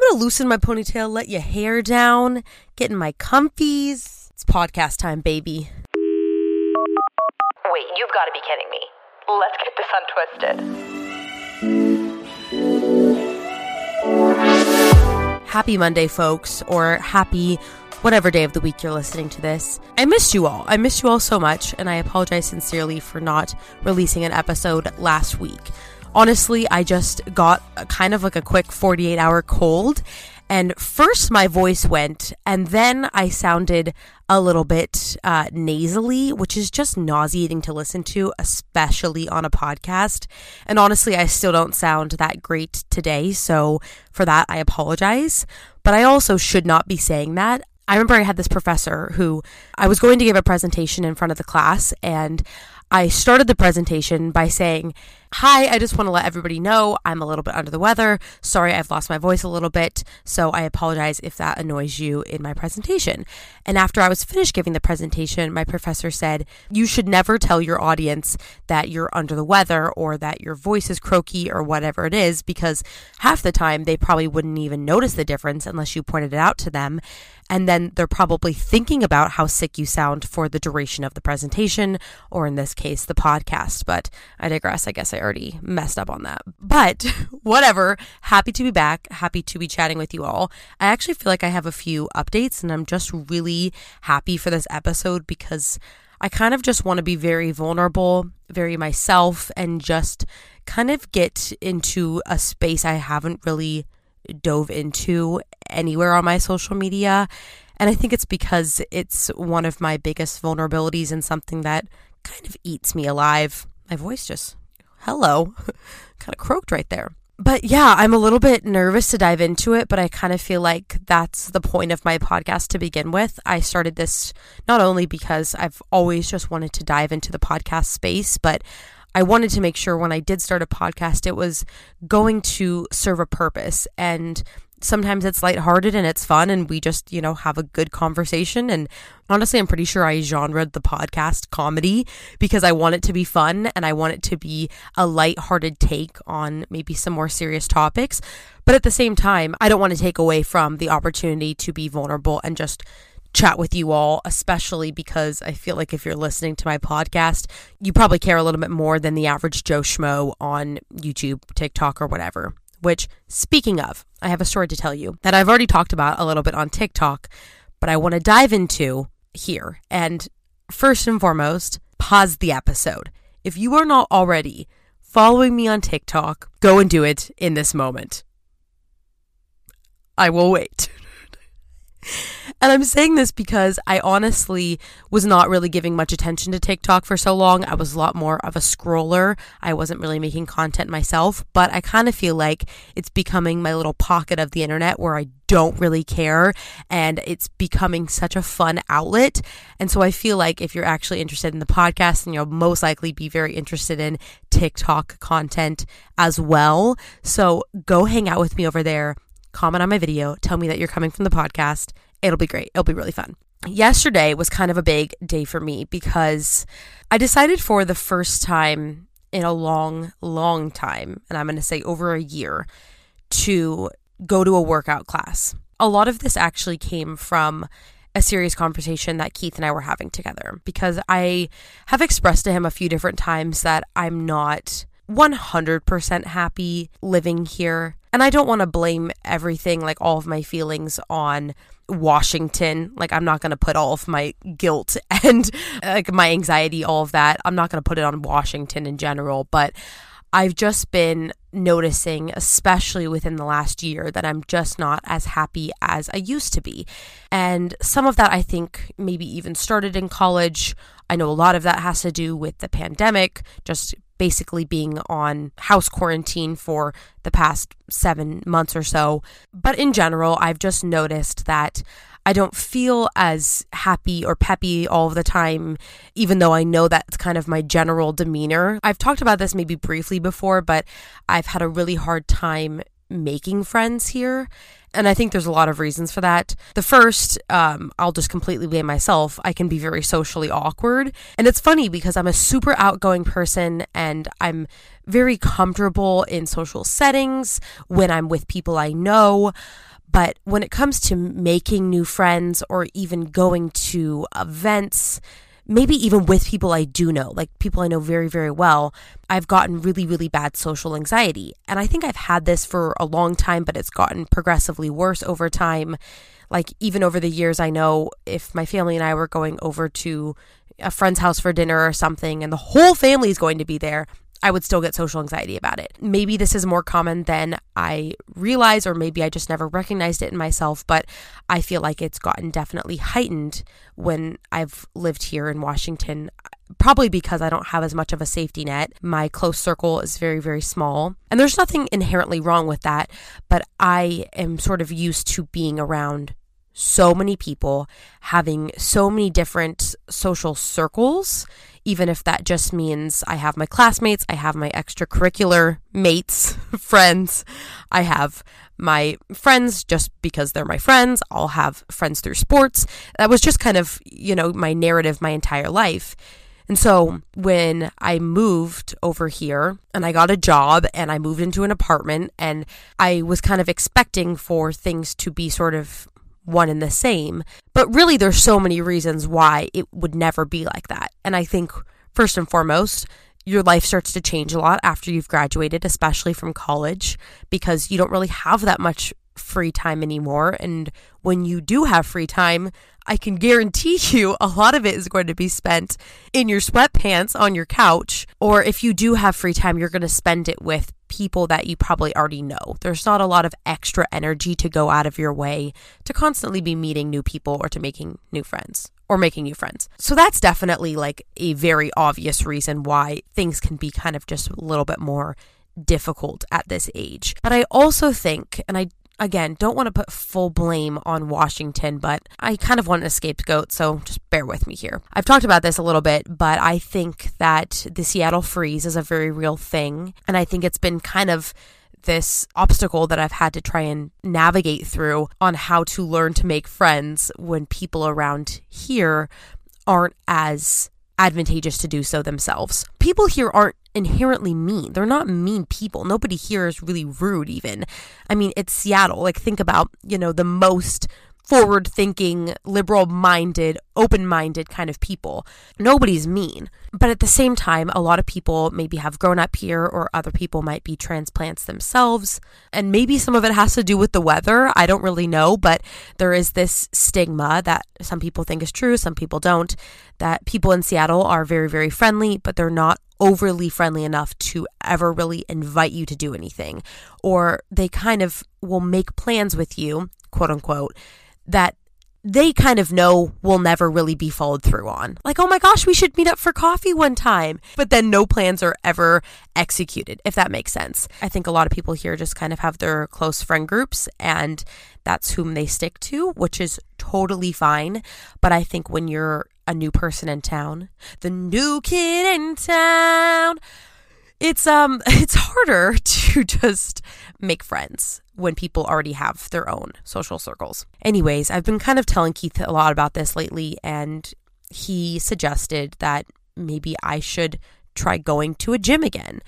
I'm going to loosen my ponytail, let your hair down, get in my comfies. It's podcast time, baby. Wait, you've got to be kidding me. Let's get this untwisted. Happy Monday, folks, or happy whatever day of the week you're listening to this. I missed you all. I missed you all so much, and I apologize sincerely for not releasing an episode last week honestly, I just got kind of like a quick 48 hour cold. And first, my voice went, and then I sounded a little bit uh, nasally, which is just nauseating to listen to, especially on a podcast. And honestly, I still don't sound that great today. So for that, I apologize. But I also should not be saying that. I remember I had this professor who I was going to give a presentation in front of the class, and I started the presentation by saying, Hi, I just want to let everybody know I'm a little bit under the weather. Sorry, I've lost my voice a little bit, so I apologize if that annoys you in my presentation. And after I was finished giving the presentation, my professor said, You should never tell your audience that you're under the weather or that your voice is croaky or whatever it is, because half the time they probably wouldn't even notice the difference unless you pointed it out to them and then they're probably thinking about how sick you sound for the duration of the presentation, or in this case, the podcast. But I digress. I guess I already messed up on that. But whatever. Happy to be back. Happy to be chatting with you all. I actually feel like I have a few updates, and I'm just really happy for this episode because I kind of just want to be very vulnerable, very myself, and just kind of get into a space I haven't really dove into anywhere on my social media. And I think it's because it's one of my biggest vulnerabilities and something that kind of eats me alive. My voice just, hello, kind of croaked right there. But yeah, I'm a little bit nervous to dive into it, but I kind of feel like that's the point of my podcast to begin with. I started this not only because I've always just wanted to dive into the podcast space, but I wanted to make sure when I did start a podcast, it was going to serve a purpose. And sometimes it's lighthearted and it's fun and we just, you know, have a good conversation. And honestly, I'm pretty sure I genred the podcast comedy because I want it to be fun and I want it to be a lighthearted take on maybe some more serious topics. But at the same time, I don't want to take away from the opportunity to be vulnerable and just chat with you all, especially because I feel like if you're listening to my podcast, you probably care a little bit more than the average Joe Schmo on YouTube, TikTok, or whatever. Which, speaking of, I have a story to tell you that I've already talked about a little bit on TikTok, but I want to dive into here. And first and foremost, pause the episode. If you are not already following me on TikTok, go and do it in this moment. I will wait. And I'm saying this because I honestly was not really giving much attention to TikTok for so long. I was a lot more of a scroller. I wasn't really making content myself, but I kind of feel like it's becoming my little pocket of the internet where I don't really care and it's becoming such a fun outlet. And so I feel like if you're actually interested in the podcast, then you'll most likely be very interested in TikTok content as well. So go hang out with me over there comment on my video, tell me that you're coming from the podcast, It'll be great. It'll be really fun. Yesterday was kind of a big day for me because I decided for the first time in a long, long time, and I'm going to say over a year, to go to a workout class. A lot of this actually came from a serious conversation that Keith and I were having together because I have expressed to him a few different times that I'm not 100% happy living here. And I don't want to blame everything, like all of my feelings, on Washington. Like, I'm not going to put all of my guilt and like my anxiety, all of that. I'm not going to put it on Washington in general, but I've just been noticing, especially within the last year, that I'm just not as happy as I used to be. And some of that I think maybe even started in college. I know a lot of that has to do with the pandemic, just basically being on house quarantine for the past seven months or so. But in general, I've just noticed that I don't feel as happy or peppy all the time, even though I know that's kind of my general demeanor. I've talked about this maybe briefly before, but I've had a really hard time making friends here. And I think there's a lot of reasons for that. The first, um, I'll just completely blame myself. I can be very socially awkward. And it's funny because I'm a super outgoing person and I'm very comfortable in social settings when I'm with people I know. But when it comes to making new friends or even going to events, maybe even with people I do know, like people I know very, very well, I've gotten really, really bad social anxiety. And I think I've had this for a long time, but it's gotten progressively worse over time. Like, even over the years, I know if my family and I were going over to a friend's house for dinner or something, and the whole family is going to be there, I would still get social anxiety about it. Maybe this is more common than I realize, or maybe I just never recognized it in myself, but I feel like it's gotten definitely heightened when I've lived here in Washington. Probably because I don't have as much of a safety net. My close circle is very, very small. And there's nothing inherently wrong with that, but I am sort of used to being around so many people, having so many different social circles even if that just means I have my classmates, I have my extracurricular mates, friends, I have my friends just because they're my friends, I'll have friends through sports. That was just kind of, you know, my narrative my entire life. And so when I moved over here and I got a job and I moved into an apartment and I was kind of expecting for things to be sort of one and the same. But really, there's so many reasons why it would never be like that. And I think, first and foremost, your life starts to change a lot after you've graduated, especially from college, because you don't really have that much free time anymore. And when you do have free time, I can guarantee you a lot of it is going to be spent in your sweatpants on your couch. Or if you do have free time, you're going to spend it with people that you probably already know. There's not a lot of extra energy to go out of your way to constantly be meeting new people or to making new friends or making new friends. So that's definitely like a very obvious reason why things can be kind of just a little bit more difficult at this age. But I also think, and I again, don't want to put full blame on Washington, but I kind of want a scapegoat, so just bear with me here. I've talked about this a little bit, but I think that the Seattle freeze is a very real thing, and I think it's been kind of this obstacle that I've had to try and navigate through on how to learn to make friends when people around here aren't as advantageous to do so themselves. People here aren't inherently mean. They're not mean people. Nobody here is really rude, even. I mean, it's Seattle. Like, think about, you know, the most forward thinking, liberal minded, open minded kind of people. Nobody's mean. But at the same time, a lot of people maybe have grown up here, or other people might be transplants themselves. And maybe some of it has to do with the weather. I don't really know, but there is this stigma that some people think is true, some people don't, that people in Seattle are very, very friendly, but they're not overly friendly enough to ever really invite you to do anything. Or they kind of will make plans with you, quote unquote, that they kind of know will never really be followed through on. Like, oh my gosh, we should meet up for coffee one time. But then no plans are ever executed, if that makes sense. I think a lot of people here just kind of have their close friend groups and that's whom they stick to, which is totally fine. But I think when you're a new person in town, the new kid in town, it's um it's harder to just make friends when people already have their own social circles. Anyways, I've been kind of telling Keith a lot about this lately and he suggested that maybe I should try going to a gym again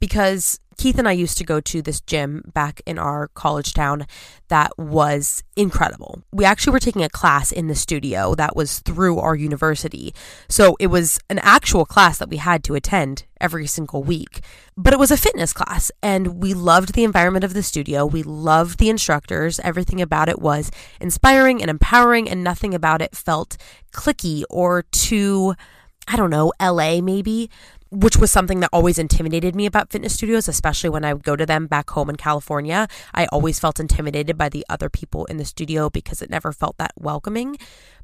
because Keith and I used to go to this gym back in our college town that was incredible. We actually were taking a class in the studio that was through our university. So it was an actual class that we had to attend every single week. But it was a fitness class and we loved the environment of the studio. We loved the instructors. Everything about it was inspiring and empowering and nothing about it felt cliquey or too I don't know, LA maybe which was something that always intimidated me about fitness studios, especially when I would go to them back home in California. I always felt intimidated by the other people in the studio because it never felt that welcoming.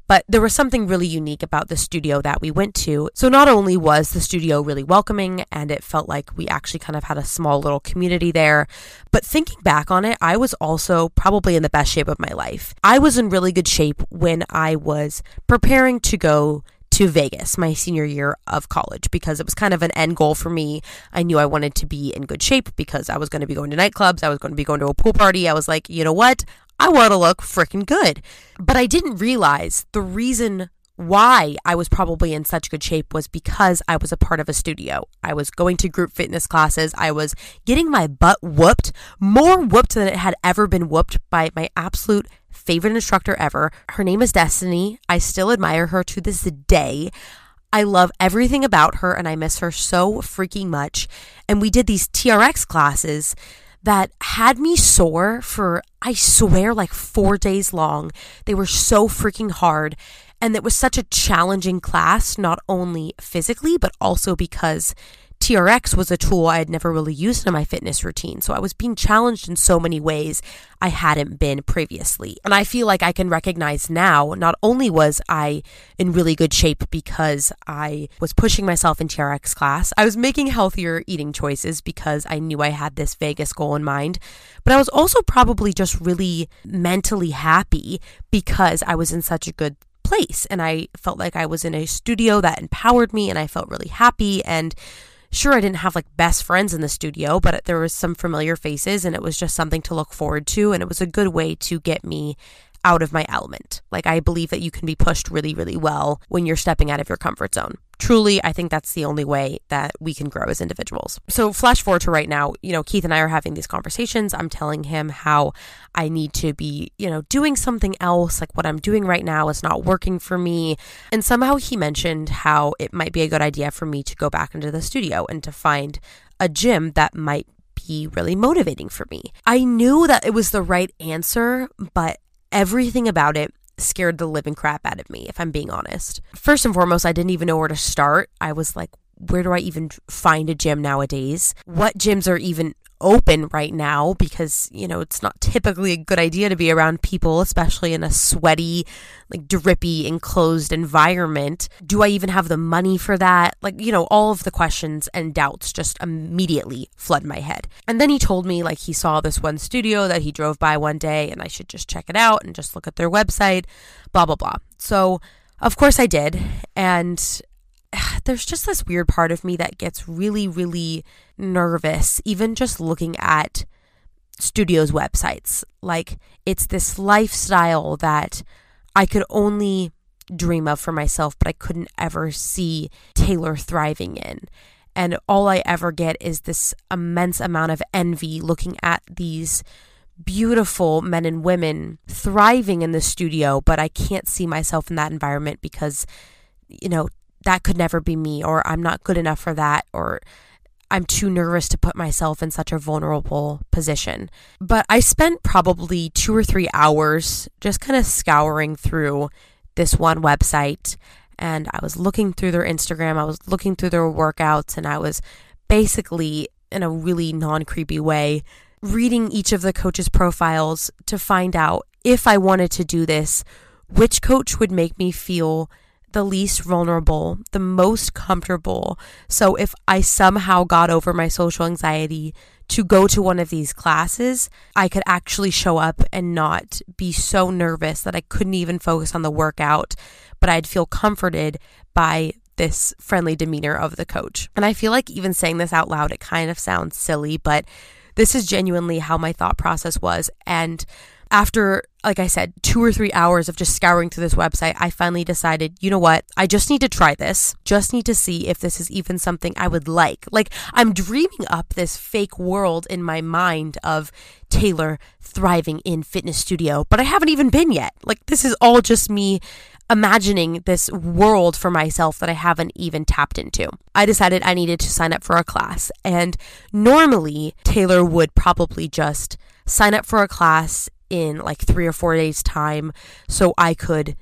But there was something really unique about the studio that we went to. So not only was the studio really welcoming and it felt like we actually kind of had a small little community there, but thinking back on it, I was also probably in the best shape of my life. I was in really good shape when I was preparing to go to Vegas my senior year of college because it was kind of an end goal for me. I knew I wanted to be in good shape because I was going to be going to nightclubs, I was going to be going to a pool party. I was like, you know what? I want to look freaking good. But I didn't realize the reason why I was probably in such good shape was because I was a part of a studio. I was going to group fitness classes. I was getting my butt whooped, more whooped than it had ever been whooped by my absolute favorite instructor ever. Her name is Destiny. I still admire her to this day. I love everything about her and I miss her so freaking much. And we did these TRX classes that had me sore for, I swear, like four days long. They were so freaking hard. And it was such a challenging class, not only physically, but also because TRX was a tool I had never really used in my fitness routine. So I was being challenged in so many ways I hadn't been previously. And I feel like I can recognize now, not only was I in really good shape because I was pushing myself in TRX class, I was making healthier eating choices because I knew I had this Vegas goal in mind, but I was also probably just really mentally happy because I was in such a good place and I felt like I was in a studio that empowered me and I felt really happy and sure I didn't have like best friends in the studio, but there was some familiar faces and it was just something to look forward to and it was a good way to get me out of my element. Like I believe that you can be pushed really really well when you're stepping out of your comfort zone. Truly, I think that's the only way that we can grow as individuals. So, flash forward to right now, you know, Keith and I are having these conversations. I'm telling him how I need to be, you know, doing something else. Like what I'm doing right now is not working for me. And somehow he mentioned how it might be a good idea for me to go back into the studio and to find a gym that might be really motivating for me. I knew that it was the right answer, but everything about it scared the living crap out of me, if I'm being honest. First and foremost, I didn't even know where to start. I was like, where do I even find a gym nowadays? What gyms are even open right now because, you know, it's not typically a good idea to be around people, especially in a sweaty, like drippy, enclosed environment. Do I even have the money for that? Like, you know, all of the questions and doubts just immediately flood my head. And then he told me, like, he saw this one studio that he drove by one day and I should just check it out and just look at their website, blah, blah, blah. So, of course I did. And there's just this weird part of me that gets really, really nervous, even just looking at studios' websites. Like, it's this lifestyle that I could only dream of for myself, but I couldn't ever see Taylor thriving in. And all I ever get is this immense amount of envy looking at these beautiful men and women thriving in the studio, but I can't see myself in that environment because, you know, that could never be me, or I'm not good enough for that, or I'm too nervous to put myself in such a vulnerable position. But I spent probably two or three hours just kind of scouring through this one website. And I was looking through their Instagram, I was looking through their workouts, and I was basically, in a really non creepy way, reading each of the coaches' profiles to find out if I wanted to do this, which coach would make me feel the least vulnerable, the most comfortable. So if I somehow got over my social anxiety to go to one of these classes, I could actually show up and not be so nervous that I couldn't even focus on the workout, but I'd feel comforted by this friendly demeanor of the coach. And I feel like even saying this out loud, it kind of sounds silly, but this is genuinely how my thought process was. And after, like I said, two or three hours of just scouring through this website, I finally decided, you know what? I just need to try this. Just need to see if this is even something I would like. Like, I'm dreaming up this fake world in my mind of Taylor thriving in fitness studio, but I haven't even been yet. Like, this is all just me imagining this world for myself that I haven't even tapped into. I decided I needed to sign up for a class. And normally, Taylor would probably just sign up for a class in like three or four days' time so I could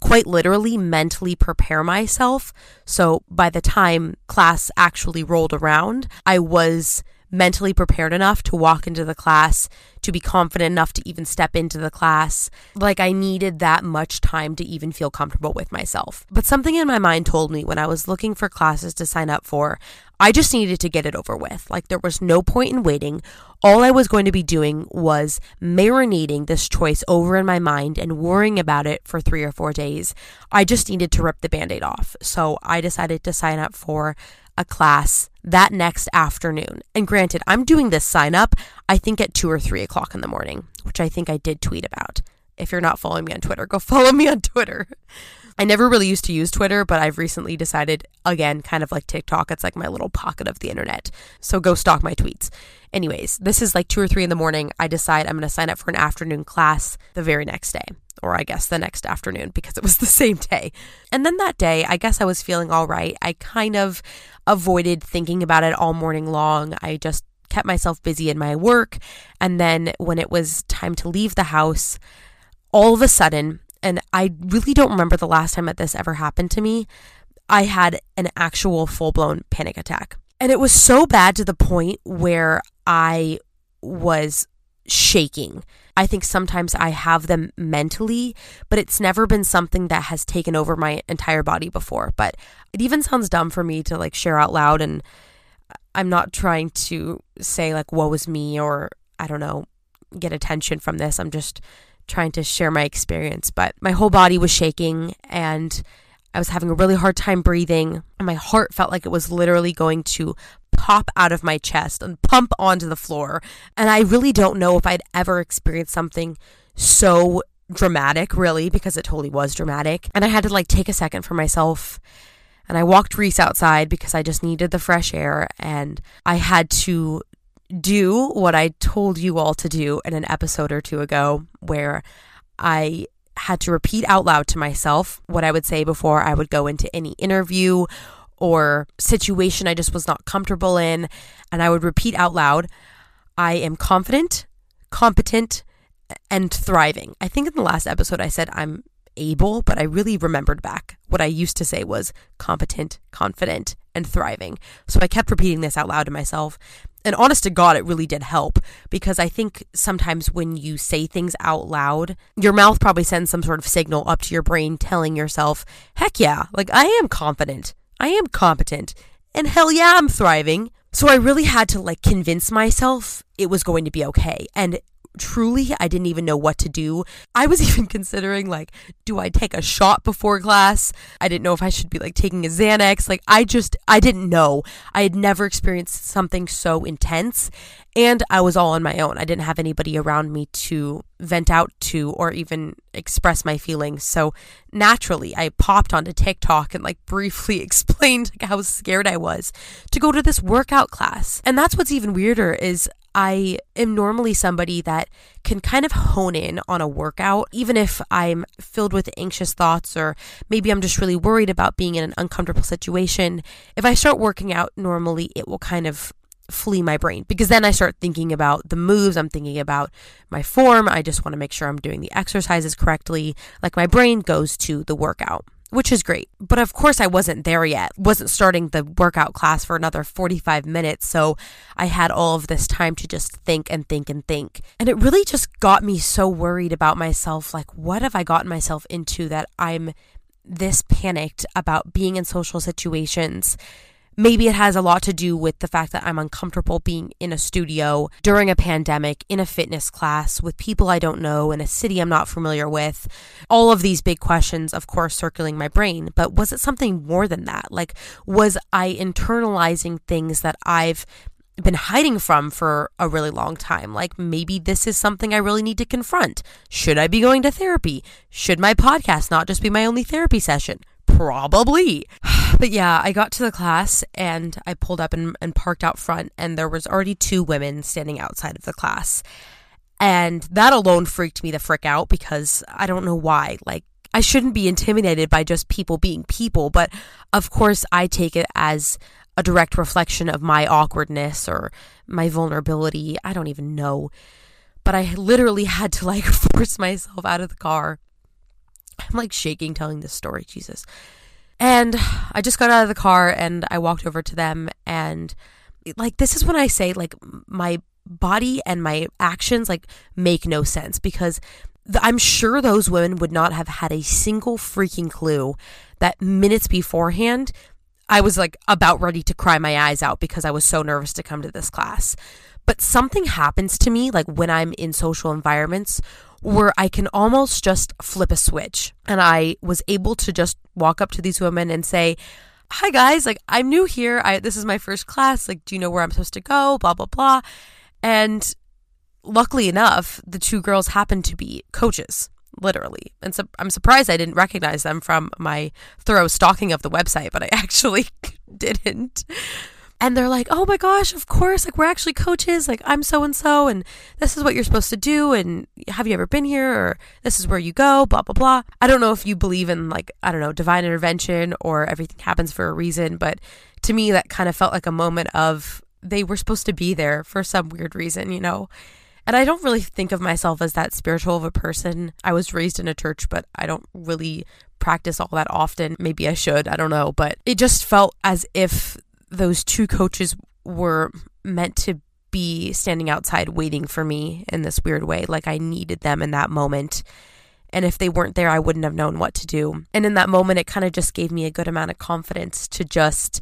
quite literally mentally prepare myself. So by the time class actually rolled around, I was mentally prepared enough to walk into the class, to be confident enough to even step into the class. Like I needed that much time to even feel comfortable with myself. But something in my mind told me when I was looking for classes to sign up for, I just needed to get it over with. Like there was no point in waiting. All I was going to be doing was marinating this choice over in my mind and worrying about it for three or four days. I just needed to rip the band aid off. So I decided to sign up for a class that next afternoon. And granted, I'm doing this sign up, I think at two or three o'clock in the morning, which I think I did tweet about. If you're not following me on Twitter, go follow me on Twitter. I never really used to use Twitter, but I've recently decided, again, kind of like TikTok, it's like my little pocket of the internet. So go stalk my tweets. Anyways, this is like two or three in the morning. I decide I'm going to sign up for an afternoon class the very next day, or I guess the next afternoon because it was the same day. And then that day, I guess I was feeling all right. I kind of avoided thinking about it all morning long. I just kept myself busy in my work. And then when it was time to leave the house, all of a sudden, and I really don't remember the last time that this ever happened to me. I had an actual full blown panic attack. And it was so bad to the point where I was shaking. I think sometimes I have them mentally, but it's never been something that has taken over my entire body before. But it even sounds dumb for me to like share out loud. And I'm not trying to say like, woe is me or I don't know, get attention from this. I'm just trying to share my experience, but my whole body was shaking and I was having a really hard time breathing. And my heart felt like it was literally going to pop out of my chest and pump onto the floor. And I really don't know if I'd ever experienced something so dramatic, really, because it totally was dramatic. And I had to like take a second for myself. And I walked Reese outside because I just needed the fresh air. And I had to do what I told you all to do in an episode or two ago, where I had to repeat out loud to myself what I would say before I would go into any interview or situation I just was not comfortable in. And I would repeat out loud, I am confident, competent, and thriving. I think in the last episode I said I'm able, but I really remembered back. What I used to say was competent, confident, and thriving. So I kept repeating this out loud to myself. And honest to God, it really did help because I think sometimes when you say things out loud, your mouth probably sends some sort of signal up to your brain telling yourself, heck yeah, like I am confident, I am competent, and hell yeah, I'm thriving. So I really had to like convince myself it was going to be okay. And truly I didn't even know what to do. I was even considering like, do I take a shot before class? I didn't know if I should be like taking a Xanax. Like I just I didn't know. I had never experienced something so intense and I was all on my own. I didn't have anybody around me to vent out to or even express my feelings. So naturally, I popped onto TikTok and like briefly explained like, how scared I was to go to this workout class. And that's what's even weirder is I am normally somebody that can kind of hone in on a workout, even if I'm filled with anxious thoughts or maybe I'm just really worried about being in an uncomfortable situation. If I start working out normally, it will kind of flee my brain because then I start thinking about the moves, I'm thinking about my form. I just want to make sure I'm doing the exercises correctly. Like my brain goes to the workout, which is great. But of course, I wasn't there yet. Wasn't starting the workout class for another 45 minutes, so I had all of this time to just think and think and think. And it really just got me so worried about myself like what have I gotten myself into that I'm this panicked about being in social situations Maybe it has a lot to do with the fact that I'm uncomfortable being in a studio during a pandemic, in a fitness class, with people I don't know, in a city I'm not familiar with. All of these big questions, of course, circling my brain. But was it something more than that? Like, was I internalizing things that I've been hiding from for a really long time. Like maybe this is something I really need to confront. Should I be going to therapy? Should my podcast not just be my only therapy session? Probably. But yeah, I got to the class and I pulled up and, and parked out front, and there was already two women standing outside of the class. And that alone freaked me the frick out because I don't know why. Like, I shouldn't be intimidated by just people being people, but of course, I take it as a direct reflection of my awkwardness or my vulnerability. I don't even know. But I literally had to like force myself out of the car I'm like shaking telling this story, Jesus. And I just got out of the car and I walked over to them and like this is when I say like my body and my actions like make no sense because I'm sure those women would not have had a single freaking clue that minutes beforehand I was like about ready to cry my eyes out because I was so nervous to come to this class. But something happens to me like when I'm in social environments where I can almost just flip a switch. And I was able to just walk up to these women and say, Hi guys, like I'm new here. I this is my first class. Like, do you know where I'm supposed to go? Blah blah blah. And luckily enough, the two girls happened to be coaches, literally. And so I'm surprised I didn't recognize them from my thorough stalking of the website, but I actually didn't. And they're like, oh my gosh, of course, like we're actually coaches. Like I'm so and so, and this is what you're supposed to do. And have you ever been here? Or this is where you go, blah, blah, blah. I don't know if you believe in like, I don't know, divine intervention or everything happens for a reason, but to me, that kind of felt like a moment of they were supposed to be there for some weird reason, you know? And I don't really think of myself as that spiritual of a person. I was raised in a church, but I don't really practice all that often. Maybe I should, I don't know. But it just felt as if those two coaches were meant to be standing outside waiting for me in this weird way. Like I needed them in that moment. And if they weren't there, I wouldn't have known what to do. And in that moment, it kind of just gave me a good amount of confidence to just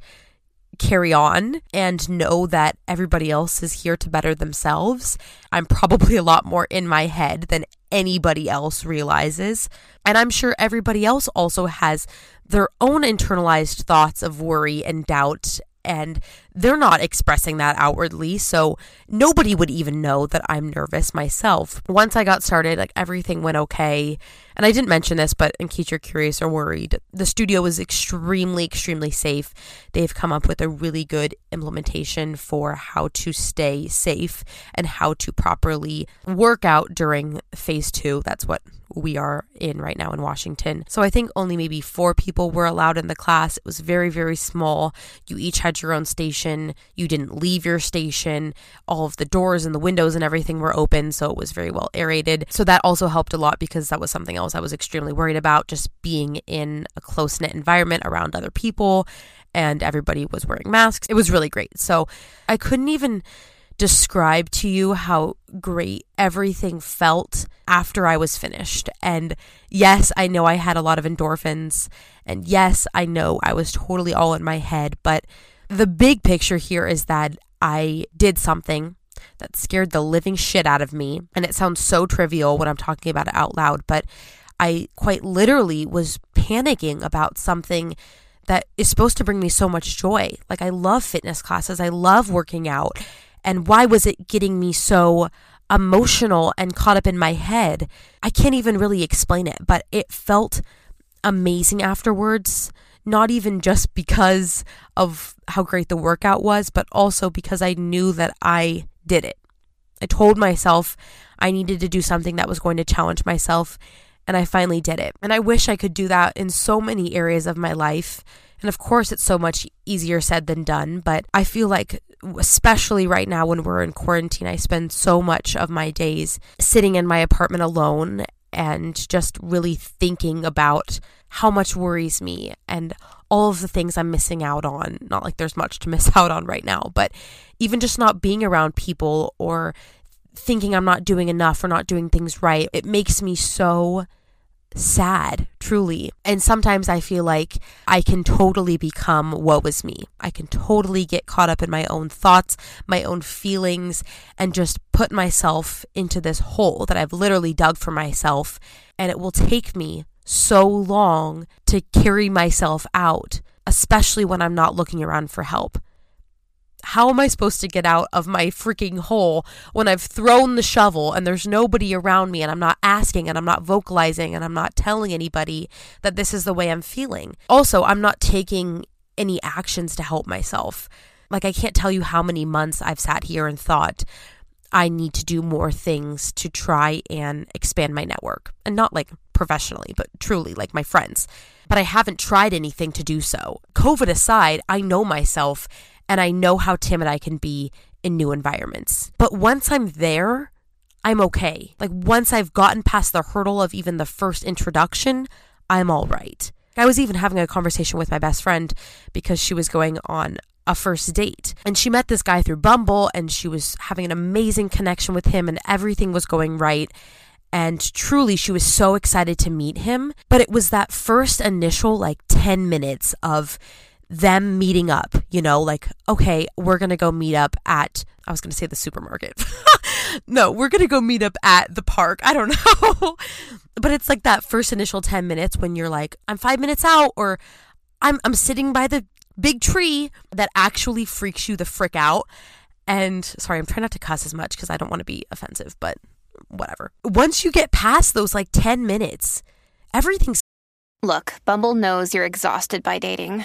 carry on and know that everybody else is here to better themselves. I'm probably a lot more in my head than anybody else realizes. And I'm sure everybody else also has their own internalized thoughts of worry and doubt and they're not expressing that outwardly. So nobody would even know that I'm nervous myself. Once I got started, like everything went okay. And I didn't mention this, but in case you're curious or worried, the studio was extremely, extremely safe. They've come up with a really good implementation for how to stay safe and how to properly work out during phase two. That's what we are in right now in Washington. So I think only maybe four people were allowed in the class. It was very, very small. You each had your own station. You didn't leave your station. All of the doors and the windows and everything were open. So it was very well aerated. So that also helped a lot because that was something else I was extremely worried about just being in a close knit environment around other people and everybody was wearing masks. It was really great. So I couldn't even describe to you how great everything felt after I was finished. And yes, I know I had a lot of endorphins. And yes, I know I was totally all in my head. But the big picture here is that I did something that scared the living shit out of me. And it sounds so trivial when I'm talking about it out loud, but I quite literally was panicking about something that is supposed to bring me so much joy. Like, I love fitness classes, I love working out. And why was it getting me so emotional and caught up in my head? I can't even really explain it, but it felt amazing afterwards. Not even just because of how great the workout was, but also because I knew that I did it. I told myself I needed to do something that was going to challenge myself, and I finally did it. And I wish I could do that in so many areas of my life. And of course, it's so much easier said than done, but I feel like, especially right now when we're in quarantine, I spend so much of my days sitting in my apartment alone and just really thinking about how much worries me and all of the things I'm missing out on. Not like there's much to miss out on right now, but even just not being around people or thinking I'm not doing enough or not doing things right, it makes me so sad, truly. And sometimes I feel like I can totally become woe is me. I can totally get caught up in my own thoughts, my own feelings, and just put myself into this hole that I've literally dug for myself. And it will take me so long to carry myself out, especially when I'm not looking around for help how am I supposed to get out of my freaking hole when I've thrown the shovel and there's nobody around me and I'm not asking and I'm not vocalizing and I'm not telling anybody that this is the way I'm feeling? Also, I'm not taking any actions to help myself. Like, I can't tell you how many months I've sat here and thought, I need to do more things to try and expand my network. And not like professionally, but truly like my friends. But I haven't tried anything to do so. COVID aside, I know myself and I know how timid I can be in new environments. But once I'm there, I'm okay. Like once I've gotten past the hurdle of even the first introduction, I'm all right. I was even having a conversation with my best friend because she was going on a first date. And she met this guy through Bumble and she was having an amazing connection with him and everything was going right. And truly, she was so excited to meet him. But it was that first initial like 10 minutes of them meeting up, you know, like, okay, we're going to go meet up at, I was going to say the supermarket. no, we're going to go meet up at the park. I don't know. but it's like that first initial 10 minutes when you're like, I'm five minutes out or I'm, I'm sitting by the big tree that actually freaks you the frick out. And sorry, I'm trying not to cuss as much because I don't want to be offensive, but whatever. Once you get past those like 10 minutes, everything's. Look, Bumble knows you're exhausted by dating.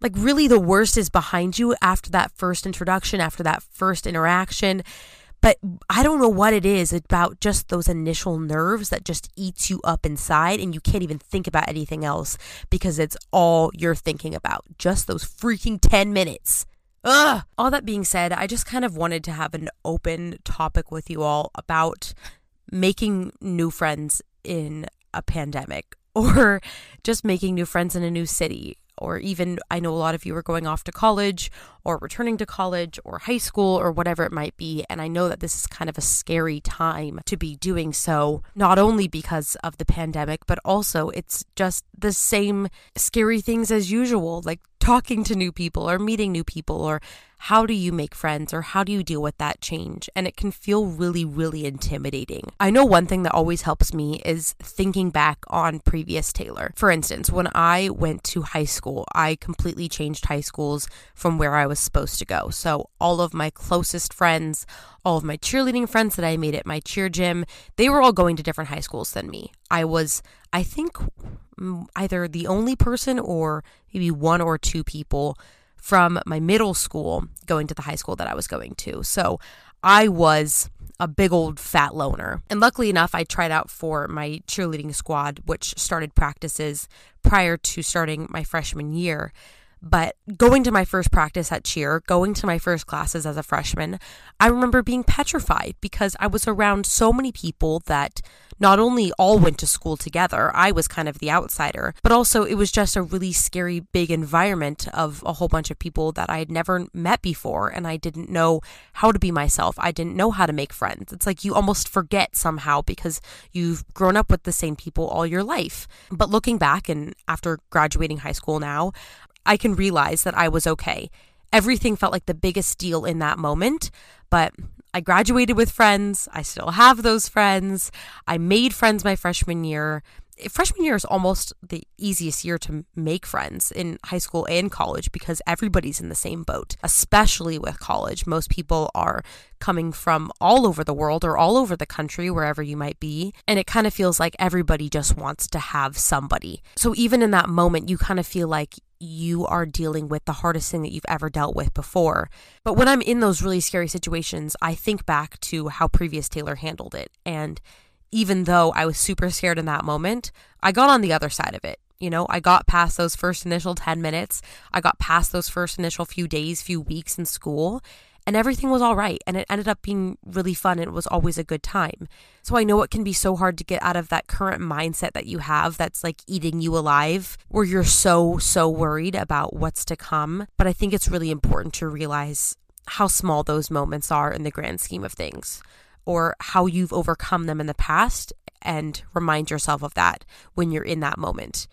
Like, really, the worst is behind you after that first introduction, after that first interaction. But I don't know what it is about just those initial nerves that just eats you up inside, and you can't even think about anything else because it's all you're thinking about. Just those freaking 10 minutes. Ugh. All that being said, I just kind of wanted to have an open topic with you all about making new friends in a pandemic or just making new friends in a new city or even I know a lot of you are going off to college or returning to college or high school or whatever it might be. And I know that this is kind of a scary time to be doing so, not only because of the pandemic, but also it's just the same scary things as usual, like talking to new people or meeting new people or how do you make friends or how do you deal with that change? And it can feel really, really intimidating. I know one thing that always helps me is thinking back on previous Taylor. For instance, when I went to high school, I completely changed high schools from where I was supposed to go. So all of my closest friends, all of my cheerleading friends that I made at my cheer gym, they were all going to different high schools than me. I was, I think, mm, either the only person or maybe one or two people from my middle school going to the high school that I was going to. So I was a big old fat loner. And luckily enough, I tried out for my cheerleading squad, which started practices prior to starting my freshman year. But going to my first practice at cheer, going to my first classes as a freshman, I remember being petrified because I was around so many people that not only all went to school together, I was kind of the outsider, but also it was just a really scary big environment of a whole bunch of people that I had never met before and I didn't know how to be myself. I didn't know how to make friends. It's like you almost forget somehow because you've grown up with the same people all your life. But looking back and after graduating high school now, I can realize that I was okay. Everything felt like the biggest deal in that moment, but I graduated with friends. I still have those friends. I made friends my freshman year. Freshman year is almost the easiest year to make friends in high school and college because everybody's in the same boat, especially with college. Most people are coming from all over the world or all over the country, wherever you might be. And it kind of feels like everybody just wants to have somebody. So even in that moment, you kind of feel like you are dealing with the hardest thing that you've ever dealt with before. But when I'm in those really scary situations, I think back to how previous Taylor handled it. And even though I was super scared in that moment, I got on the other side of it. You know, I got past those first initial 10 minutes. I got past those first initial few days, few weeks in school and everything was all right and it ended up being really fun and it was always a good time. So I know it can be so hard to get out of that current mindset that you have that's like eating you alive where you're so so worried about what's to come, but I think it's really important to realize how small those moments are in the grand scheme of things or how you've overcome them in the past and remind yourself of that when you're in that moment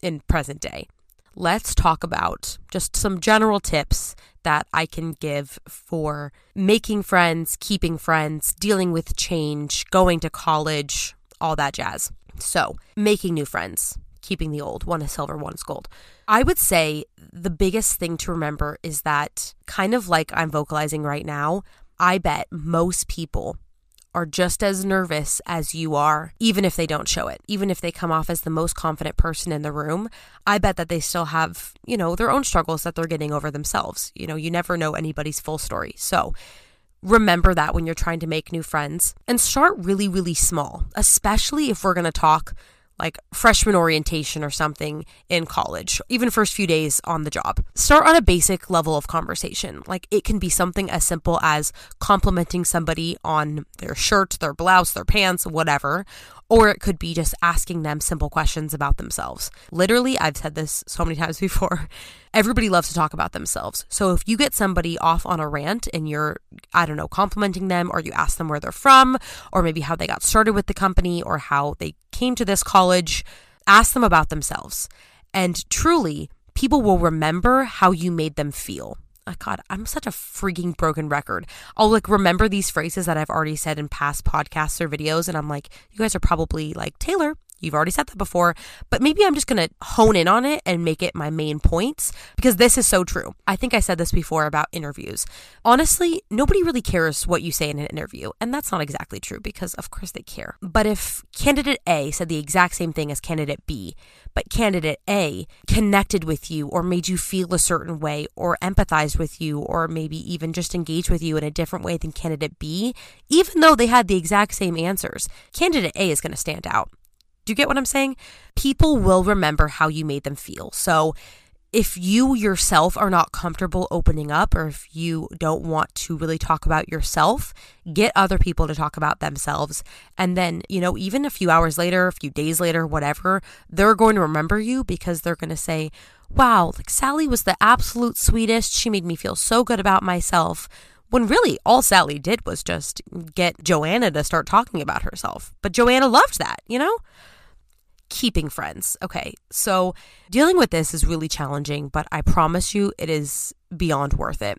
in present day let's talk about just some general tips that I can give for making friends, keeping friends, dealing with change, going to college, all that jazz. So, making new friends, keeping the old, one is silver, one is gold. I would say the biggest thing to remember is that, kind of like I'm vocalizing right now, I bet most people are just as nervous as you are, even if they don't show it, even if they come off as the most confident person in the room. I bet that they still have, you know, their own struggles that they're getting over themselves. You know, you never know anybody's full story. So, remember that when you're trying to make new friends and start really, really small, especially if we're going to talk like freshman orientation or something in college, even first few days on the job. Start on a basic level of conversation. Like it can be something as simple as complimenting somebody on their shirt, their blouse, their pants, whatever, or it could be just asking them simple questions about themselves. Literally, I've said this so many times before. Everybody loves to talk about themselves. So if you get somebody off on a rant and you're, I don't know, complimenting them, or you ask them where they're from, or maybe how they got started with the company, or how they came to this college, ask them about themselves. And truly, people will remember how you made them feel. Oh God, I'm such a freaking broken record. I'll like remember these phrases that I've already said in past podcasts or videos, and I'm like, you guys are probably like, Taylor, You've already said that before, but maybe I'm just going to hone in on it and make it my main points because this is so true. I think I said this before about interviews. Honestly, nobody really cares what you say in an interview, and that's not exactly true because, of course, they care. But if candidate A said the exact same thing as candidate B, but candidate A connected with you or made you feel a certain way or empathized with you or maybe even just engaged with you in a different way than candidate B, even though they had the exact same answers, candidate A is going to stand out. Do you get what I'm saying? People will remember how you made them feel. So if you yourself are not comfortable opening up or if you don't want to really talk about yourself, get other people to talk about themselves. And then, you know, even a few hours later, a few days later, whatever, they're going to remember you because they're going to say, wow, like Sally was the absolute sweetest. She made me feel so good about myself. When really all Sally did was just get Joanna to start talking about herself. But Joanna loved that, you know? Keeping friends. Okay, so dealing with this is really challenging, but I promise you it is beyond worth it.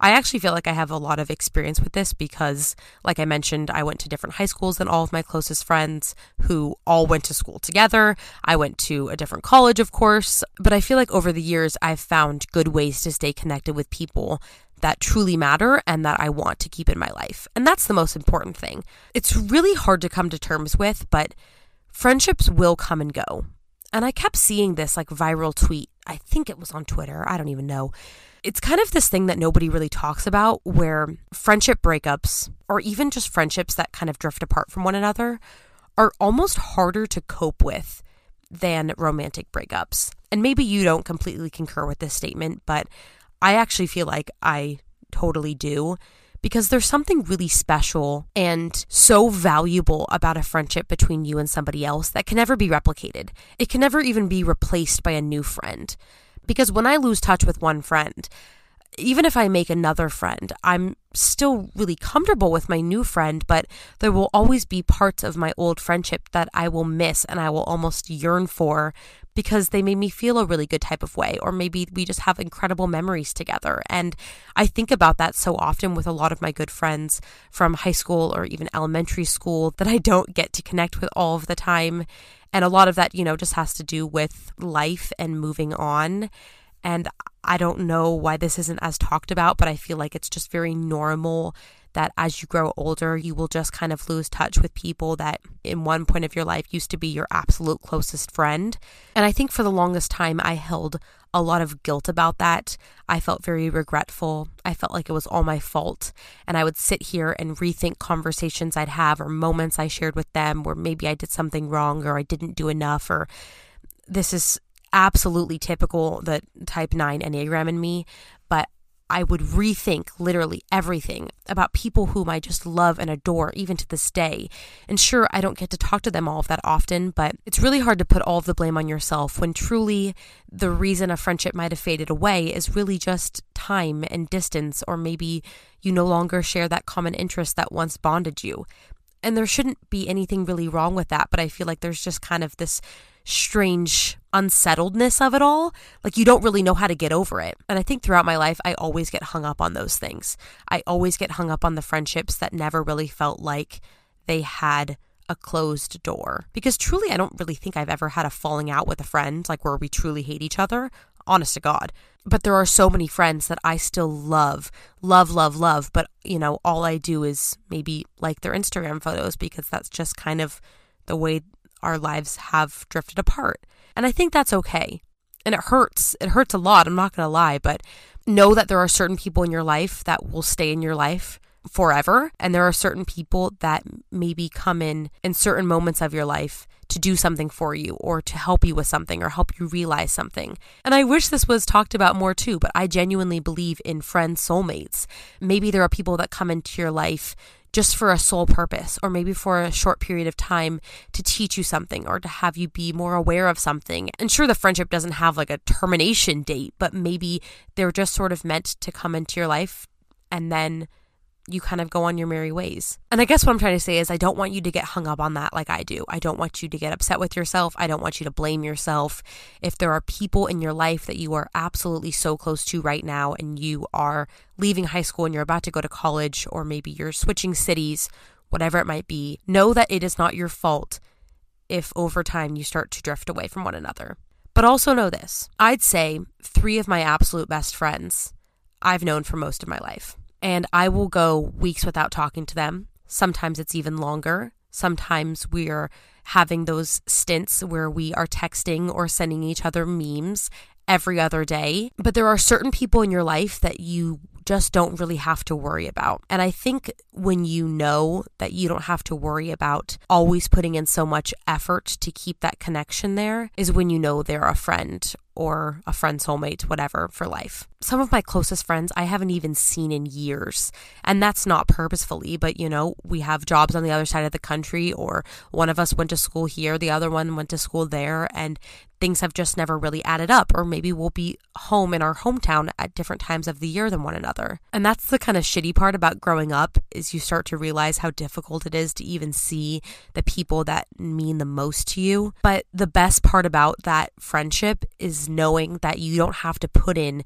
I actually feel like I have a lot of experience with this because, like I mentioned, I went to different high schools than all of my closest friends who all went to school together. I went to a different college, of course, but I feel like over the years I've found good ways to stay connected with people that truly matter and that I want to keep in my life. And that's the most important thing. It's really hard to come to terms with, but friendships will come and go. And I kept seeing this like viral tweet. I think it was on Twitter. I don't even know. It's kind of this thing that nobody really talks about where friendship breakups or even just friendships that kind of drift apart from one another are almost harder to cope with than romantic breakups. And maybe you don't completely concur with this statement, but I actually feel like I totally do because there's something really special and so valuable about a friendship between you and somebody else that can never be replicated. It can never even be replaced by a new friend. Because when I lose touch with one friend, even if I make another friend, I'm still really comfortable with my new friend, but there will always be parts of my old friendship that I will miss and I will almost yearn for because they made me feel a really good type of way, or maybe we just have incredible memories together. And I think about that so often with a lot of my good friends from high school or even elementary school that I don't get to connect with all of the time. And a lot of that, you know, just has to do with life and moving on. And I don't know why this isn't as talked about, but I feel like it's just very normal that as you grow older, you will just kind of lose touch with people that in one point of your life used to be your absolute closest friend. And I think for the longest time, I held a lot of guilt about that. I felt very regretful. I felt like it was all my fault. And I would sit here and rethink conversations I'd have or moments I shared with them where maybe I did something wrong or I didn't do enough or this is absolutely typical the type 9 enneagram in me I would rethink literally everything about people whom I just love and adore, even to this day. And sure, I don't get to talk to them all of that often, but it's really hard to put all of the blame on yourself when truly the reason a friendship might have faded away is really just time and distance, or maybe you no longer share that common interest that once bonded you. And there shouldn't be anything really wrong with that, but I feel like there's just kind of this strange unsettledness of it all. Like you don't really know how to get over it. And I think throughout my life, I always get hung up on those things. I always get hung up on the friendships that never really felt like they had a closed door. Because truly, I don't really think I've ever had a falling out with a friend, like where we truly hate each other, honest to God. But there are so many friends that I still love, love, love, love. But, you know, all I do is maybe like their Instagram photos because that's just kind of the way our lives have drifted apart. And I think that's okay. And it hurts. It hurts a lot. I'm not going to lie, but know that there are certain people in your life that will stay in your life forever. And there are certain people that maybe come in in certain moments of your life to do something for you or to help you with something or help you realize something. And I wish this was talked about more too, but I genuinely believe in friends, soulmates. Maybe there are people that come into your life just for a sole purpose, or maybe for a short period of time to teach you something or to have you be more aware of something. And sure, the friendship doesn't have like a termination date, but maybe they're just sort of meant to come into your life and then you kind of go on your merry ways. And I guess what I'm trying to say is, I don't want you to get hung up on that like I do. I don't want you to get upset with yourself. I don't want you to blame yourself. If there are people in your life that you are absolutely so close to right now, and you are leaving high school and you're about to go to college, or maybe you're switching cities, whatever it might be, know that it is not your fault if over time you start to drift away from one another. But also know this I'd say three of my absolute best friends I've known for most of my life and I will go weeks without talking to them. Sometimes it's even longer. Sometimes we're having those stints where we are texting or sending each other memes every other day. But there are certain people in your life that you just don't really have to worry about. And I think when you know that you don't have to worry about always putting in so much effort to keep that connection there is when you know they're a friend or a friend soulmate, whatever, for life. Some of my closest friends I haven't even seen in years. And that's not purposefully, but you know, we have jobs on the other side of the country, or one of us went to school here, the other one went to school there, and things have just never really added up. Or maybe we'll be home in our hometown at different times of the year than one another. And that's the kind of shitty part about growing up is you start to realize how difficult it is to even see the people that mean the most to you. But the best part about that friendship is knowing that you don't have to put in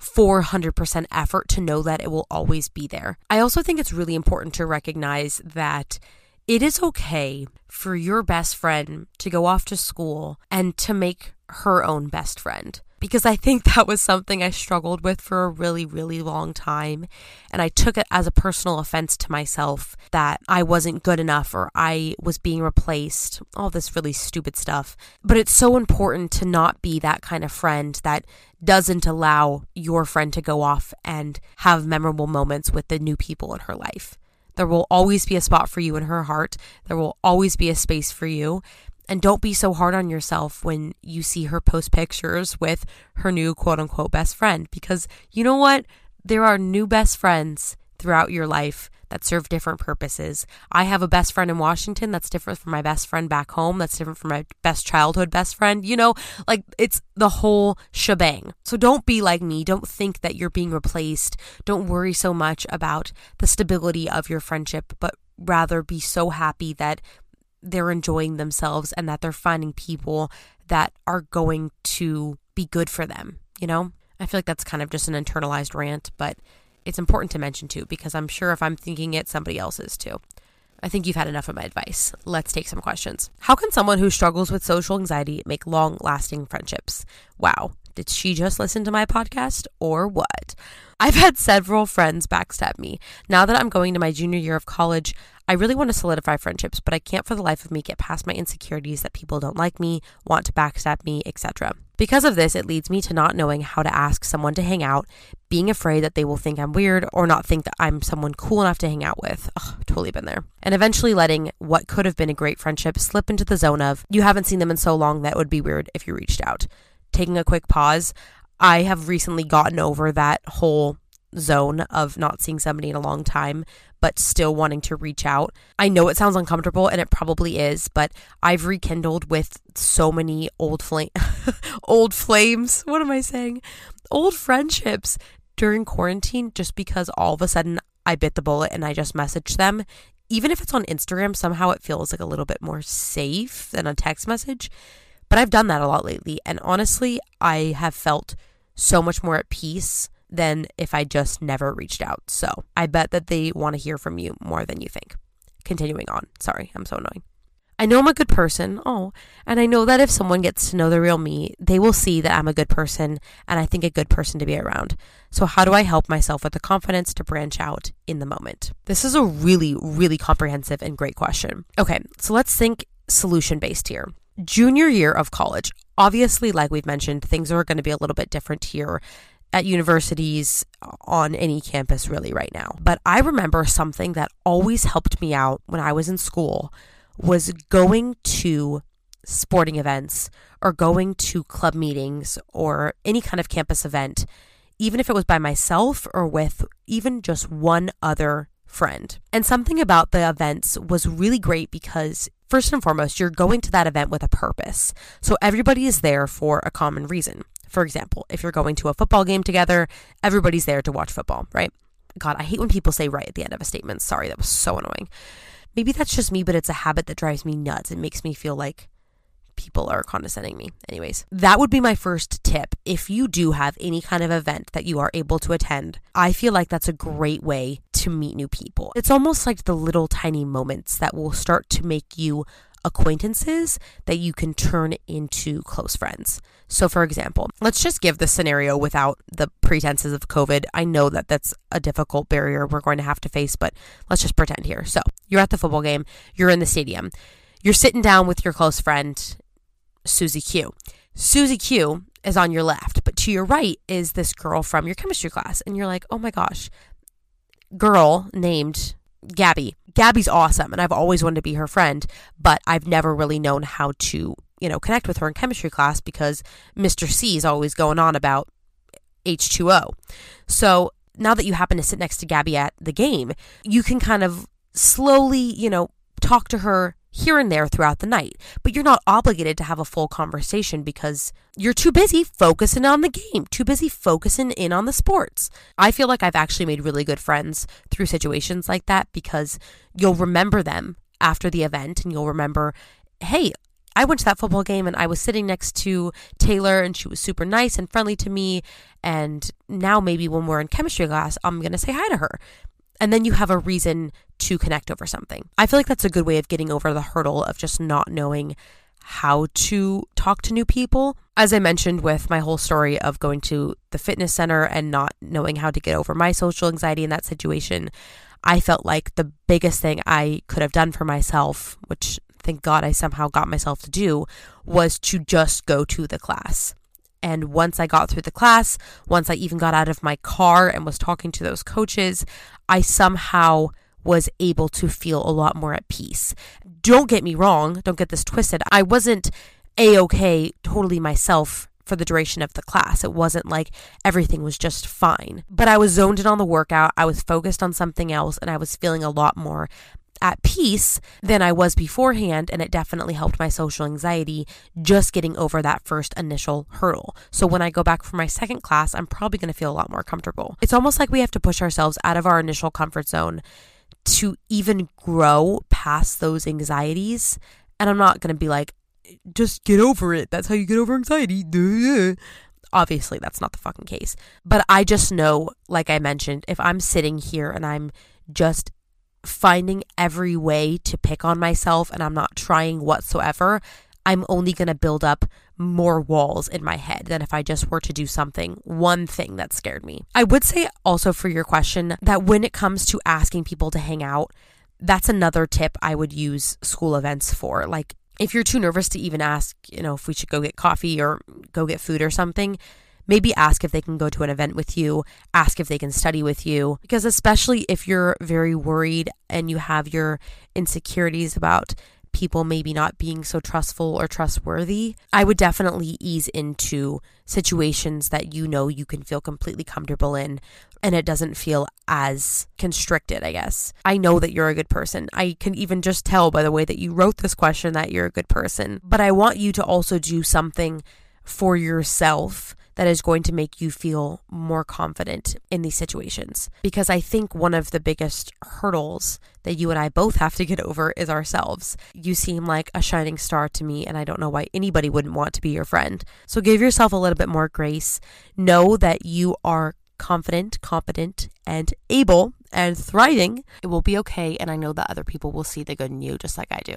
400% effort to know that it will always be there. I also think it's really important to recognize that it is okay for your best friend to go off to school and to make her own best friend because I think that was something I struggled with for a really, really long time. And I took it as a personal offense to myself that I wasn't good enough or I was being replaced, all this really stupid stuff. But it's so important to not be that kind of friend that doesn't allow your friend to go off and have memorable moments with the new people in her life. There will always be a spot for you in her heart. There will always be a space for you. And don't be so hard on yourself when you see her post pictures with her new quote unquote best friend. Because you know what? There are new best friends throughout your life that serve different purposes. I have a best friend in Washington that's different from my best friend back home, that's different from my best childhood best friend. You know, like it's the whole shebang. So don't be like me. Don't think that you're being replaced. Don't worry so much about the stability of your friendship, but rather be so happy that they're enjoying themselves and that they're finding people that are going to be good for them, you know? I feel like that's kind of just an internalized rant, but it's important to mention too because I'm sure if I'm thinking it, somebody else is too. I think you've had enough of my advice. Let's take some questions. How can someone who struggles with social anxiety make long lasting friendships? Wow. Did she just listen to my podcast or what? I've had several friends backstab me. Now that I'm going to my junior year of college, I really want to solidify friendships, but I can't for the life of me get past my insecurities that people don't like me, want to backstab me, etc. Because of this, it leads me to not knowing how to ask someone to hang out, being afraid that they will think I'm weird or not think that I'm someone cool enough to hang out with. Ugh, totally been there. And eventually letting what could have been a great friendship slip into the zone of, you haven't seen them in so long that would be weird if you reached out taking a quick pause, I have recently gotten over that whole zone of not seeing somebody in a long time, but still wanting to reach out. I know it sounds uncomfortable and it probably is, but I've rekindled with so many old flame old flames. What am I saying? Old friendships during quarantine just because all of a sudden I bit the bullet and I just messaged them. Even if it's on Instagram, somehow it feels like a little bit more safe than a text message. But I've done that a lot lately. And honestly, I have felt so much more at peace than if I just never reached out. So I bet that they want to hear from you more than you think. Continuing on. Sorry, I'm so annoying. I know I'm a good person. Oh, and I know that if someone gets to know the real me, they will see that I'm a good person and I think a good person to be around. So, how do I help myself with the confidence to branch out in the moment? This is a really, really comprehensive and great question. Okay, so let's think solution based here junior year of college. Obviously, like we've mentioned, things are going to be a little bit different here at universities on any campus really right now. But I remember something that always helped me out when I was in school was going to sporting events or going to club meetings or any kind of campus event, even if it was by myself or with even just one other friend. And something about the events was really great because first and foremost, you're going to that event with a purpose. So everybody is there for a common reason. For example, if you're going to a football game together, everybody's there to watch football, right? God, I hate when people say right at the end of a statement. Sorry, that was so annoying. Maybe that's just me, but it's a habit that drives me nuts. It makes me feel like people are condescending me. Anyways, that would be my first tip. If you do have any kind of event that you are able to attend, I feel like that's a great way to meet new people. It's almost like the little tiny moments that will start to make you acquaintances that you can turn into close friends. So, for example, let's just give the scenario without the pretenses of COVID. I know that that's a difficult barrier we're going to have to face, but let's just pretend here. So, you're at the football game, you're in the stadium, you're sitting down with your close friend, Susie Q. Susie Q is on your left, but to your right is this girl from your chemistry class. And you're like, oh my gosh, girl named Gabby. Gabby's awesome, and I've always wanted to be her friend, but I've never really known how to, you know, connect with her in chemistry class because Mr. C is always going on about H2O. So now that you happen to sit next to Gabby at the game, you can kind of slowly, you know, talk to her here and there throughout the night, but you're not obligated to have a full conversation because you're too busy focusing on the game, too busy focusing in on the sports. I feel like I've actually made really good friends through situations like that because you'll remember them after the event and you'll remember, hey, I went to that football game and I was sitting next to Taylor and she was super nice and friendly to me. And now maybe when we're in chemistry class, I'm going to say hi to her and then you have a reason to connect over something. I feel like that's a good way of getting over the hurdle of just not knowing how to talk to new people. As I mentioned with my whole story of going to the fitness center and not knowing how to get over my social anxiety in that situation, I felt like the biggest thing I could have done for myself, which thank God I somehow got myself to do, was to just go to the class. And once I got through the class, once I even got out of my car and was talking to those coaches, I somehow was able to feel a lot more at peace. Don't get me wrong, don't get this twisted. I wasn't a okay totally myself for the duration of the class. It wasn't like everything was just fine. But I was zoned in on the workout, I was focused on something else, and I was feeling a lot more at peace than I was beforehand, and it definitely helped my social anxiety just getting over that first initial hurdle. So when I go back for my second class, I'm probably going to feel a lot more comfortable. It's almost like we have to push ourselves out of our initial comfort zone to even grow past those anxieties. And I'm not going to be like, just get over it. That's how you get over anxiety. Obviously, that's not the fucking case. But I just know, like I mentioned, if I'm sitting here and I'm just finding every way to pick on myself and I'm not trying whatsoever, I'm only going to build up more walls in my head than if I just were to do something, one thing that scared me. I would say also for your question that when it comes to asking people to hang out, that's another tip I would use school events for. Like, if you're too nervous to even ask, you know, if we should go get coffee or go get food or something, maybe ask if they can go to an event with you, ask if they can study with you, because especially if you're very worried and you have your insecurities about people maybe not being so trustful or trustworthy, I would definitely ease into situations that you know you can feel completely comfortable in and it doesn't feel as constricted, I guess. I know that you're a good person. I can even just tell by the way that you wrote this question that you're a good person. But I want you to also do something for yourself that is going to make you feel more confident in these situations. Because I think one of the biggest hurdles that you and I both have to get over is ourselves. You seem like a shining star to me, and I don't know why anybody wouldn't want to be your friend. So give yourself a little bit more grace. Know that you are confident, competent, and able and thriving. It will be okay, and I know that other people will see the good in you just like I do.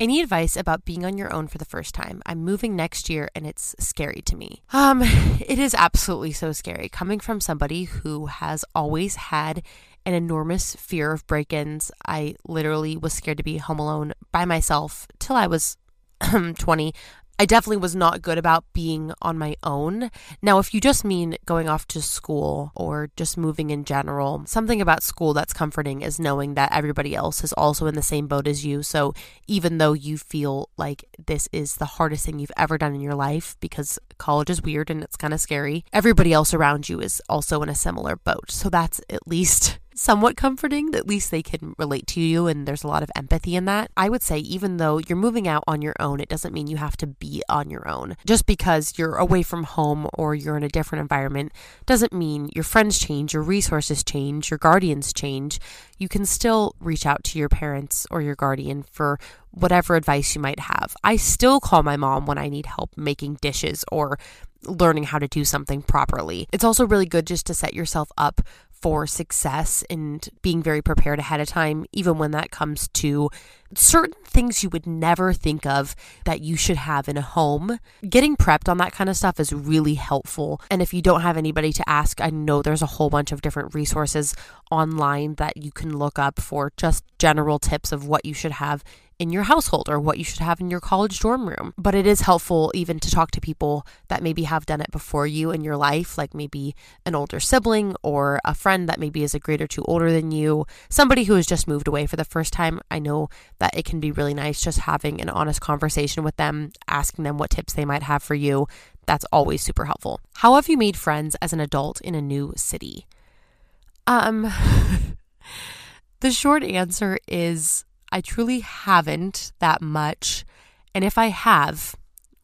Any advice about being on your own for the first time? I'm moving next year and it's scary to me. Um, it is absolutely so scary coming from somebody who has always had an enormous fear of break-ins. I literally was scared to be home alone by myself till I was 20. I definitely was not good about being on my own. Now, if you just mean going off to school or just moving in general, something about school that's comforting is knowing that everybody else is also in the same boat as you. So even though you feel like this is the hardest thing you've ever done in your life because college is weird and it's kind of scary, everybody else around you is also in a similar boat. So that's at least somewhat comforting. At least they can relate to you, and there's a lot of empathy in that. I would say, even though you're moving out on your own, it doesn't mean you have to be on your own. Just because you're away from home or you're in a different environment doesn't mean your friends change, your resources change, your guardians change. You can still reach out to your parents or your guardian for whatever advice you might have. I still call my mom when I need help making dishes or learning how to do something properly. It's also really good just to set yourself up for success and being very prepared ahead of time, even when that comes to certain things you would never think of that you should have in a home. Getting prepped on that kind of stuff is really helpful. And if you don't have anybody to ask, I know there's a whole bunch of different resources online that you can look up for just general tips of what you should have in your household or what you should have in your college dorm room. But it is helpful even to talk to people that maybe have done it before you in your life, like maybe an older sibling or a friend that maybe is a grade or two older than you, somebody who has just moved away for the first time. I know that it can be really nice just having an honest conversation with them, asking them what tips they might have for you. That's always super helpful. How have you made friends as an adult in a new city? Um, the short answer is I truly haven't that much. And if I have,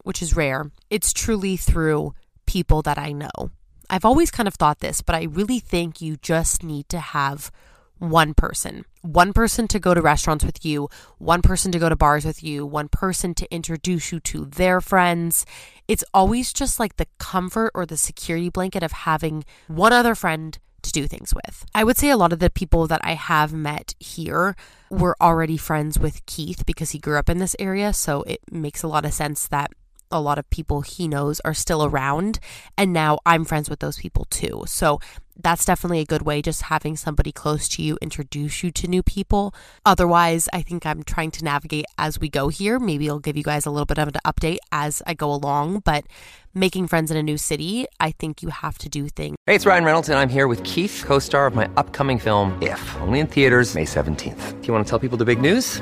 which is rare, it's truly through people that I know. I've always kind of thought this, but I really think you just need to have one person. One person to go to restaurants with you, one person to go to bars with you, one person to introduce you to their friends. It's always just like the comfort or the security blanket of having one other friend to do things with. I would say a lot of the people that I have met here were already friends with Keith because he grew up in this area. So it makes a lot of sense that a lot of people he knows are still around. And now I'm friends with those people too. So that's definitely a good way, just having somebody close to you introduce you to new people. Otherwise, I think I'm trying to navigate as we go here. Maybe I'll give you guys a little bit of an update as I go along, but making friends in a new city, I think you have to do things. Hey, it's Ryan Reynolds, and I'm here with Keith, co star of my upcoming film, If, only in theaters, May 17th. Do you want to tell people the big news?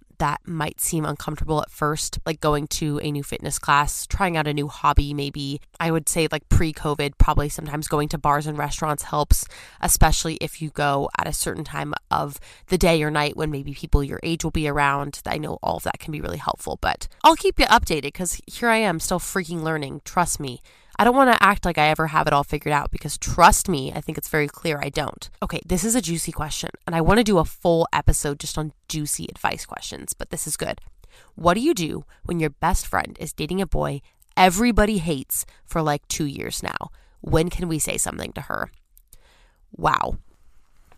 that might seem uncomfortable at first, like going to a new fitness class, trying out a new hobby, maybe. I would say, like pre COVID, probably sometimes going to bars and restaurants helps, especially if you go at a certain time of the day or night when maybe people your age will be around. I know all of that can be really helpful, but I'll keep you updated because here I am still freaking learning. Trust me. I don't want to act like I ever have it all figured out because trust me, I think it's very clear I don't. Okay, this is a juicy question, and I want to do a full episode just on juicy advice questions, but this is good. What do you do when your best friend is dating a boy everybody hates for like two years now? When can we say something to her? Wow.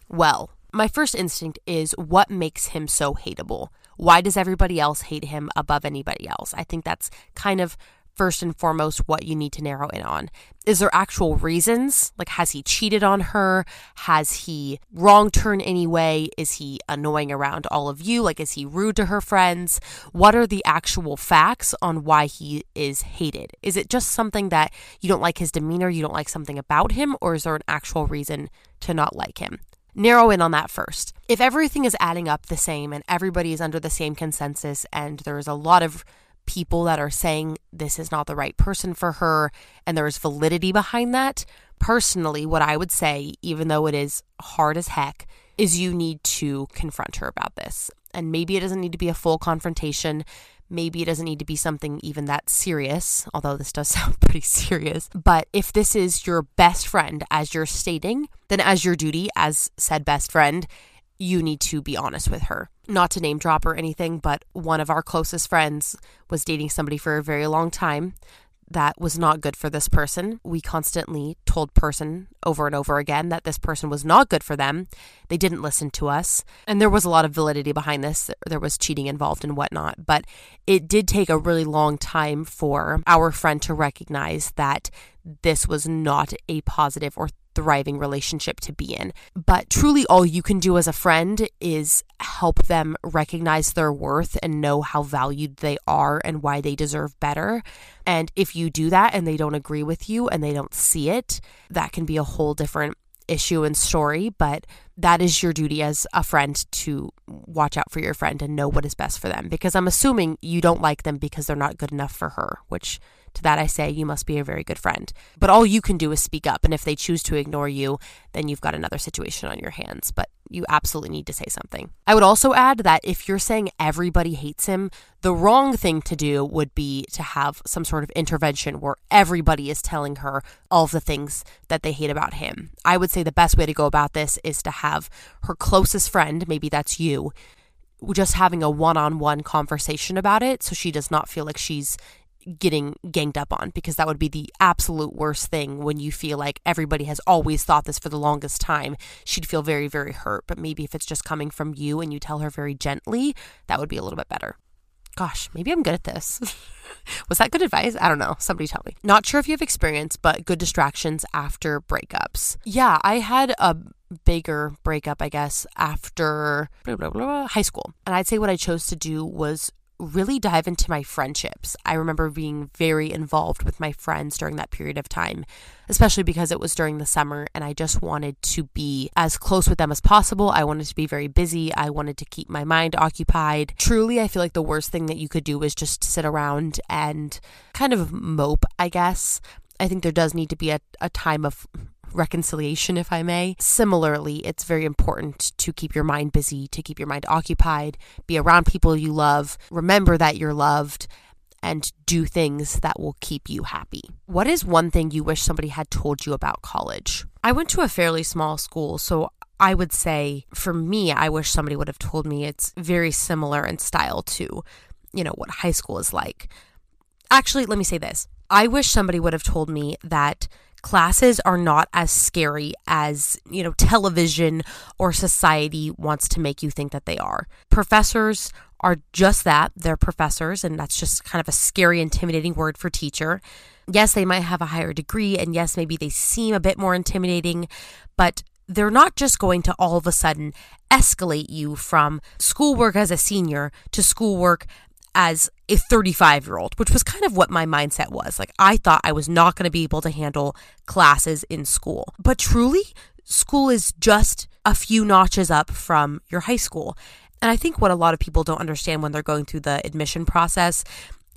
Well, my first instinct is what makes him so hateable? Why does everybody else hate him above anybody else? I think that's kind of first and foremost what you need to narrow in on. Is there actual reasons? Like, has he cheated on her? Has he wronged her in any way? Is he annoying around all of you? Like, is he rude to her friends? What are the actual facts on why he is hated? Is it just something that you don't like his demeanor, you don't like something about him, or is there an actual reason to not like him? narrow in on that first. If everything is adding up the same and everybody is under the same consensus and there's a lot of people that are saying this is not the right person for her and there's validity behind that. Personally, what I would say, even though it is hard as heck, is you need to confront her about this. And maybe it doesn't need to be a full confrontation. Maybe it doesn't need to be something even that serious, although this does sound pretty serious. But if this is your best friend, as you're stating, then as your duty as said best friend, you need to be honest with her. Not to name drop or anything, but one of our closest friends was dating somebody for a very long time. that was not good for this person. We constantly told person over and over again that this person was not good for them. They didn't listen to us. And there was a lot of validity behind this. There was cheating involved and whatnot. But it did take a really long time for our friend to recognize that this was not a positive or thriving relationship to be in. But truly, all you can do as a friend is help them recognize their worth and know how valued they are and why they deserve better. And if you do that and they don't agree with you and they don't see it, that can be a whole different issue and story, but that is your duty as a friend to watch out for your friend and know what is best for them. Because I'm assuming you don't like them because they're not good enough for her, which to that I say, you must be a very good friend. But all you can do is speak up. And if they choose to ignore you, then you've got another situation on your hands. But you absolutely need to say something. I would also add that if you're saying everybody hates him, the wrong thing to do would be to have some sort of intervention where everybody is telling her all of the things that they hate about him. I would say the best way to go about this is to have her closest friend, maybe that's you, just having a one on one conversation about it so she does not feel like she's getting ganged up on because that would be the absolute worst thing when you feel like everybody has always thought this for the longest time. She'd feel very, very hurt. But maybe if it's just coming from you and you tell her very gently, that would be a little bit better. Gosh, maybe I'm good at this. Was that good advice? I don't know. Somebody tell me. Not sure if you have experience, but good distractions after breakups. Yeah, I had a bigger breakup, I guess, after blah, blah, blah, high school. And I'd say what I chose to do was really dive into my friendships. I remember being very involved with my friends during that period of time, especially because it was during the summer and I just wanted to be as close with them as possible. I wanted to be very busy. I wanted to keep my mind occupied. Truly, I feel like the worst thing that you could do is just sit around and kind of mope, I guess. I think there does need to be a, a time of reconciliation, if I may. Similarly, it's very important to keep your mind busy, to keep your mind occupied, be around people you love, remember that you're loved, and do things that will keep you happy. What is one thing you wish somebody had told you about college? I went to a fairly small school, so I would say for me, I wish somebody would have told me it's very similar in style to, you know, what high school is like. Actually, let me say this. I wish somebody would have told me that classes are not as scary as, you know, television or society wants to make you think that they are. Professors are just that. They're professors, and that's just kind of a scary, intimidating word for teacher. Yes, they might have a higher degree, and yes, maybe they seem a bit more intimidating, but they're not just going to all of a sudden escalate you from schoolwork as a senior to schoolwork as a 35 year old, which was kind of what my mindset was. Like, I thought I was not going to be able to handle classes in school. But truly, school is just a few notches up from your high school. And I think what a lot of people don't understand when they're going through the admission process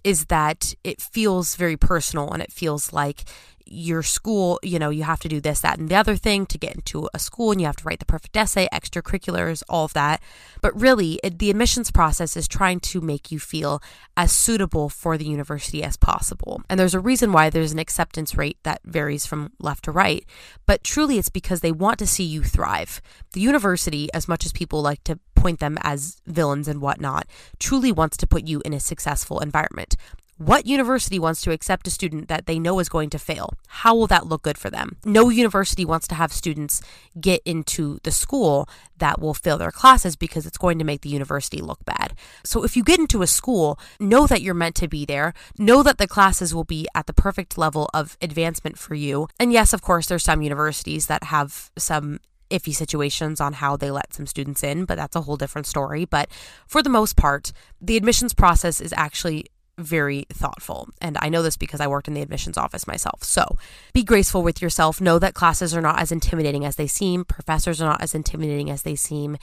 is that it feels very personal and it feels like your school, you know, you have to do this, that, and the other thing to get into a school, and you have to write the perfect essay, extracurriculars, all of that. But really, it, the admissions process is trying to make you feel as suitable for the university as possible. And there's a reason why there's an acceptance rate that varies from left to right. But truly, it's because they want to see you thrive. The university, as much as people like to point them as villains and whatnot, truly wants to put you in a successful environment. What university wants to accept a student that they know is going to fail? How will that look good for them? No university wants to have students get into the school that will fail their classes because it's going to make the university look bad. So if you get into a school, know that you're meant to be there, know that the classes will be at the perfect level of advancement for you. And yes, of course, there's some universities that have some iffy situations on how they let some students in, but that's a whole different story. But for the most part, the admissions process is actually very thoughtful. And I know this because I worked in the admissions office myself. So be graceful with yourself. Know that classes are not as intimidating as they seem, professors are not as intimidating as they seem.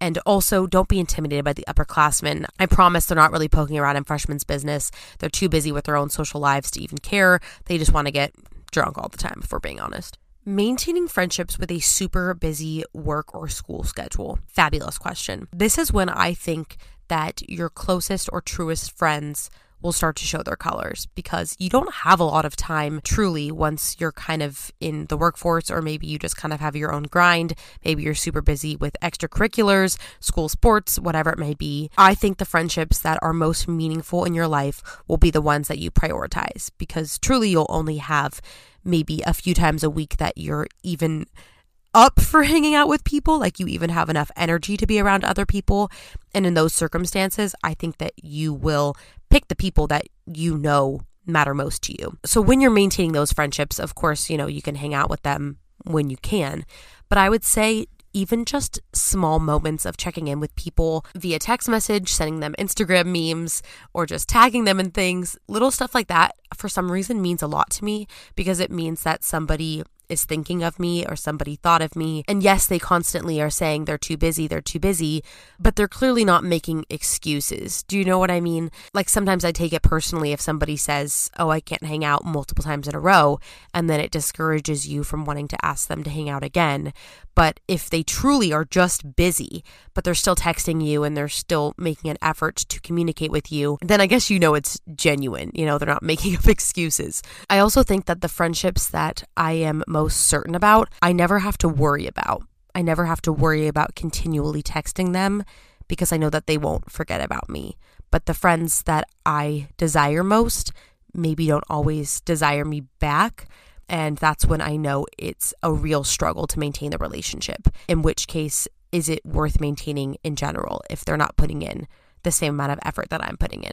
And also, don't be intimidated by the upperclassmen. I promise they're not really poking around in freshmen's business. They're too busy with their own social lives to even care. They just want to get drunk all the time, if we're being honest. Maintaining friendships with a super busy work or school schedule. Fabulous question. This is when I think that your closest or truest friends will start to show their colors because you don't have a lot of time truly once you're kind of in the workforce or maybe you just kind of have your own grind. Maybe you're super busy with extracurriculars, school sports, whatever it may be. I think the friendships that are most meaningful in your life will be the ones that you prioritize because truly you'll only have maybe a few times a week that you're even up for hanging out with people, like you even have enough energy to be around other people. And in those circumstances, I think that you will pick the people that you know matter most to you. So when you're maintaining those friendships, of course, you know, you can hang out with them when you can. But I would say even just small moments of checking in with people via text message, sending them Instagram memes, or just tagging them in things, little stuff like that, for some reason means a lot to me because it means that somebody is thinking of me or somebody thought of me. And yes, they constantly are saying they're too busy, they're too busy, but they're clearly not making excuses. Do you know what I mean? Like sometimes I take it personally if somebody says, Oh, I can't hang out multiple times in a row, and then it discourages you from wanting to ask them to hang out again. But if they truly are just busy, but they're still texting you and they're still making an effort to communicate with you, then I guess you know it's genuine. You know, they're not making up excuses. I also think that the friendships that I am most certain about, I never have to worry about. I never have to worry about continually texting them because I know that they won't forget about me. But the friends that I desire most maybe don't always desire me back. And that's when I know it's a real struggle to maintain the relationship. In which case, is it worth maintaining in general if they're not putting in the same amount of effort that I'm putting in?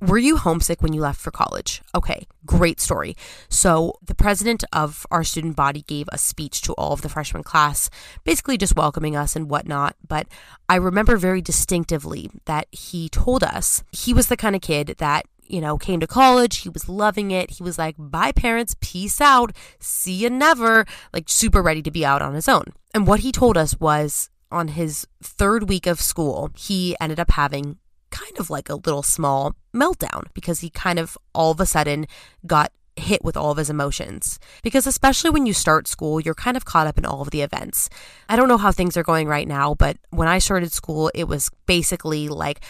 Were you homesick when you left for college? Okay, great story. So, the president of our student body gave a speech to all of the freshman class, basically just welcoming us and whatnot. But I remember very distinctively that he told us he was the kind of kid that you know, came to college. He was loving it. He was like, bye, parents, peace out, see you never, like super ready to be out on his own. And what he told us was on his third week of school, he ended up having kind of like a little small meltdown because he kind of all of a sudden got hit with all of his emotions. Because especially when you start school, you're kind of caught up in all of the events. I don't know how things are going right now, but when I started school, it was basically like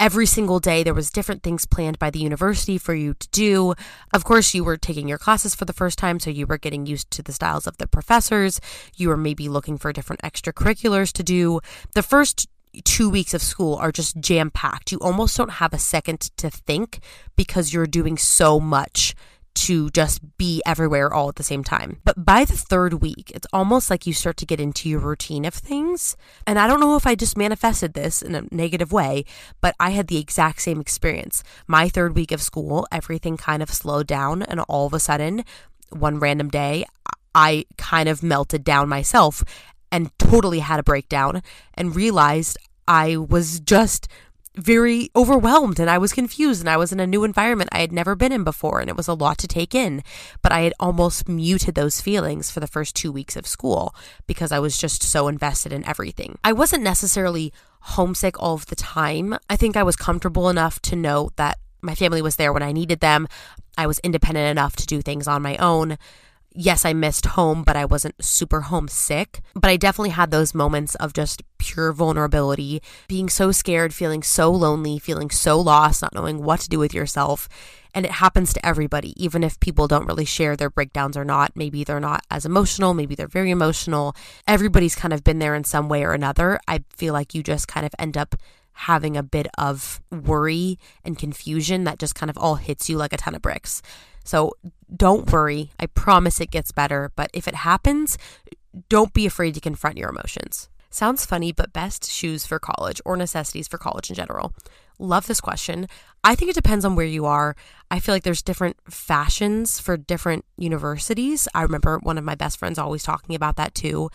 every single day there was different things planned by the university for you to do. Of course you were taking your classes for the first time so you were getting used to the styles of the professors. You were maybe looking for different extracurriculars to do. The first two weeks of school are just jam packed you almost don't have a second to think because you're doing so much to just be everywhere all at the same time. But by the third week, it's almost like you start to get into your routine of things. And I don't know if I just manifested this in a negative way, but I had the exact same experience. My third week of school, everything kind of slowed down, and all of a sudden, one random day, I kind of melted down myself and totally had a breakdown and realized I was just very overwhelmed and I was confused and I was in a new environment I had never been in before and it was a lot to take in. But I had almost muted those feelings for the first two weeks of school because I was just so invested in everything. I wasn't necessarily homesick all of the time. I think I was comfortable enough to know that my family was there when I needed them. I was independent enough to do things on my own yes, I missed home, but I wasn't super homesick. But I definitely had those moments of just pure vulnerability, being so scared, feeling so lonely, feeling so lost, not knowing what to do with yourself. And it happens to everybody, even if people don't really share their breakdowns or not. Maybe they're not as emotional, maybe they're very emotional. Everybody's kind of been there in some way or another. I feel like you just kind of end up having a bit of worry and confusion that just kind of all hits you like a ton of bricks. So don't worry. I promise it gets better. But if it happens, don't be afraid to confront your emotions. Sounds funny, but best shoes for college or necessities for college in general. Love this question. I think it depends on where you are. I feel like there's different fashions for different universities. I remember one of my best friends always talking about that too.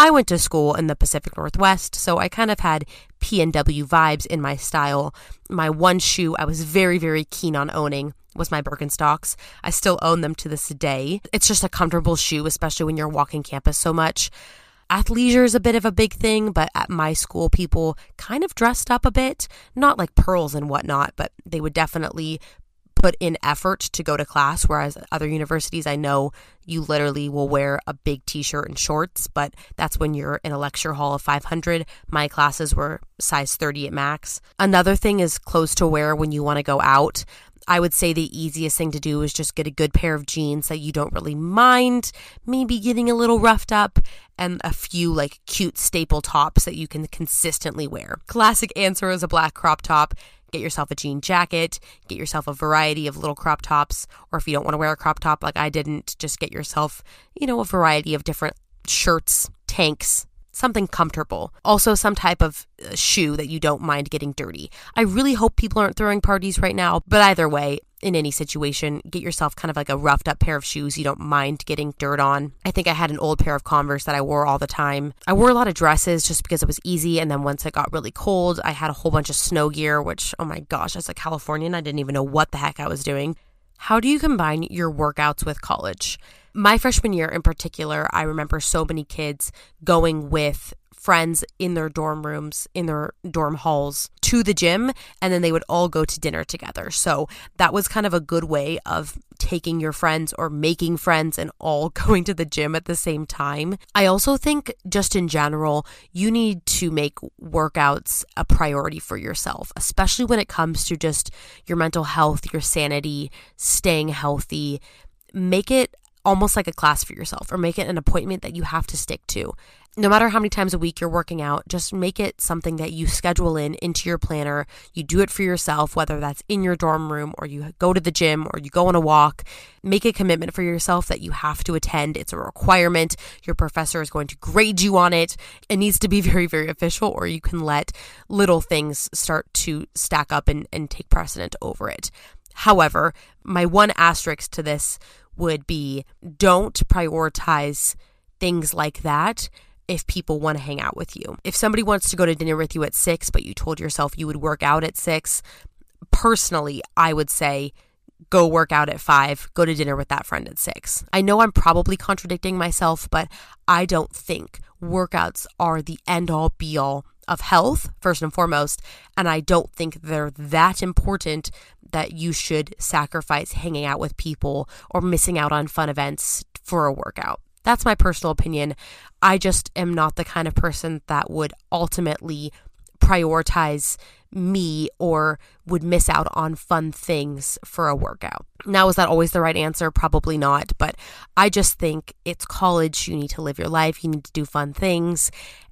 I went to school in the Pacific Northwest, so I kind of had PNW vibes in my style. My one shoe I was very, very keen on owning was my Birkenstocks. I still own them to this day. It's just a comfortable shoe, especially when you're walking campus so much. Athleisure is a bit of a big thing, but at my school, people kind of dressed up a bit. Not like pearls and whatnot, but they would definitely put in effort to go to class. Whereas other universities, I know you literally will wear a big t shirt and shorts, but that's when you're in a lecture hall of 500. My classes were size 30 at max. Another thing is clothes to wear when you want to go out. I would say the easiest thing to do is just get a good pair of jeans that you don't really mind, maybe getting a little roughed up, and a few like cute staple tops that you can consistently wear. Classic answer is a black crop top. Get yourself a jean jacket, get yourself a variety of little crop tops, or if you don't want to wear a crop top like I didn't, just get yourself, you know, a variety of different shirts, tanks, something comfortable. Also, some type of uh, shoe that you don't mind getting dirty. I really hope people aren't throwing parties right now, but either way, in any situation, get yourself kind of like a roughed up pair of shoes you don't mind getting dirt on. I think I had an old pair of Converse that I wore all the time. I wore a lot of dresses just because it was easy. And then once it got really cold, I had a whole bunch of snow gear, which, oh my gosh, as a Californian, I didn't even know what the heck I was doing. How do you combine your workouts with college? My freshman year in particular, I remember so many kids going with friends in their dorm rooms, in their dorm halls to the gym, and then they would all go to dinner together. So that was kind of a good way of taking your friends or making friends and all going to the gym at the same time. I also think, just in general, you need to make workouts a priority for yourself, especially when it comes to just your mental health, your sanity, staying healthy. Make it almost like a class for yourself or make it an appointment that you have to stick to. No matter how many times a week you're working out, just make it something that you schedule in into your planner. You do it for yourself, whether that's in your dorm room or you go to the gym or you go on a walk. Make a commitment for yourself that you have to attend. It's a requirement. Your professor is going to grade you on it. It needs to be very, very official, or you can let little things start to stack up and, and take precedent over it. However, my one asterisk to this would be don't prioritize things like that if people want to hang out with you. If somebody wants to go to dinner with you at six, but you told yourself you would work out at six, personally, I would say go work out at five, go to dinner with that friend at six. I know I'm probably contradicting myself, but I don't think workouts are the end all be all of health, first and foremost. And I don't think they're that important that you should sacrifice hanging out with people or missing out on fun events for a workout. That's my personal opinion. I just am not the kind of person that would ultimately prioritize me or would miss out on fun things for a workout. Now, is that always the right answer? Probably not, but I just think it's college. You need to live your life, you need to do fun things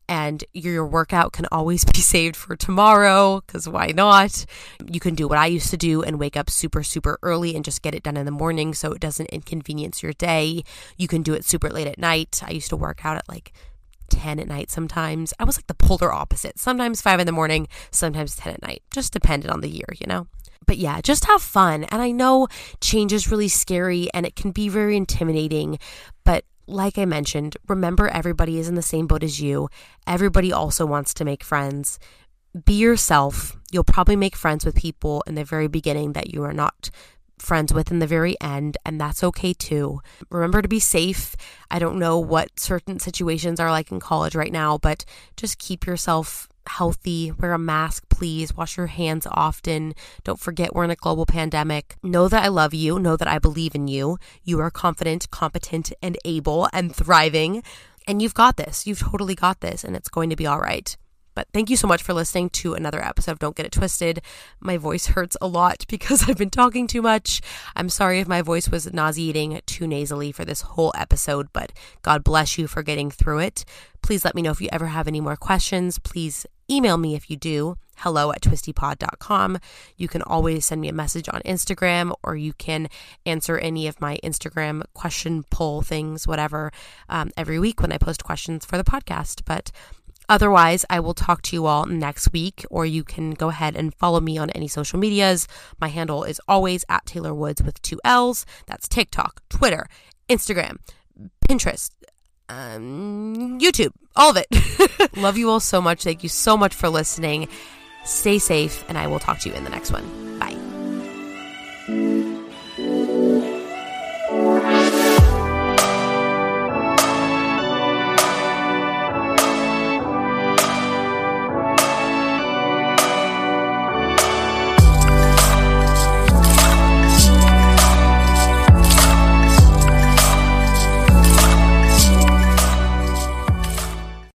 and your workout can always be saved for tomorrow because why not? You can do what I used to do and wake up super, super early and just get it done in the morning so it doesn't inconvenience your day. You can do it super late at night. I used to work out at like 10 at night sometimes. I was like the polar opposite. Sometimes 5 in the morning, sometimes 10 at night. Just depended on the year, you know? But yeah, just have fun. And I know change is really scary and it can be very intimidating, like I mentioned, remember everybody is in the same boat as you. Everybody also wants to make friends. Be yourself. You'll probably make friends with people in the very beginning that you are not friends with in the very end, and that's okay too. Remember to be safe. I don't know what certain situations are like in college right now, but just keep yourself healthy, wear a mask, please, wash your hands often. Don't forget we're in a global pandemic. Know that I love you, know that I believe in you. You are confident, competent, and able and thriving. And you've got this. You've totally got this, and it's going to be all right. But thank you so much for listening to another episode of Don't Get It Twisted. My voice hurts a lot because I've been talking too much. I'm sorry if my voice was nauseating too nasally for this whole episode, but God bless you for getting through it. Please let me know if you ever have any more questions. Please email me if you do hello at twistypod.com. You can always send me a message on Instagram or you can answer any of my Instagram question poll things, whatever, um, every week when I post questions for the podcast. But Otherwise, I will talk to you all next week, or you can go ahead and follow me on any social medias. My handle is always at Taylor Woods with two L's. That's TikTok, Twitter, Instagram, Pinterest, um, YouTube, all of it. Love you all so much. Thank you so much for listening. Stay safe, and I will talk to you in the next one.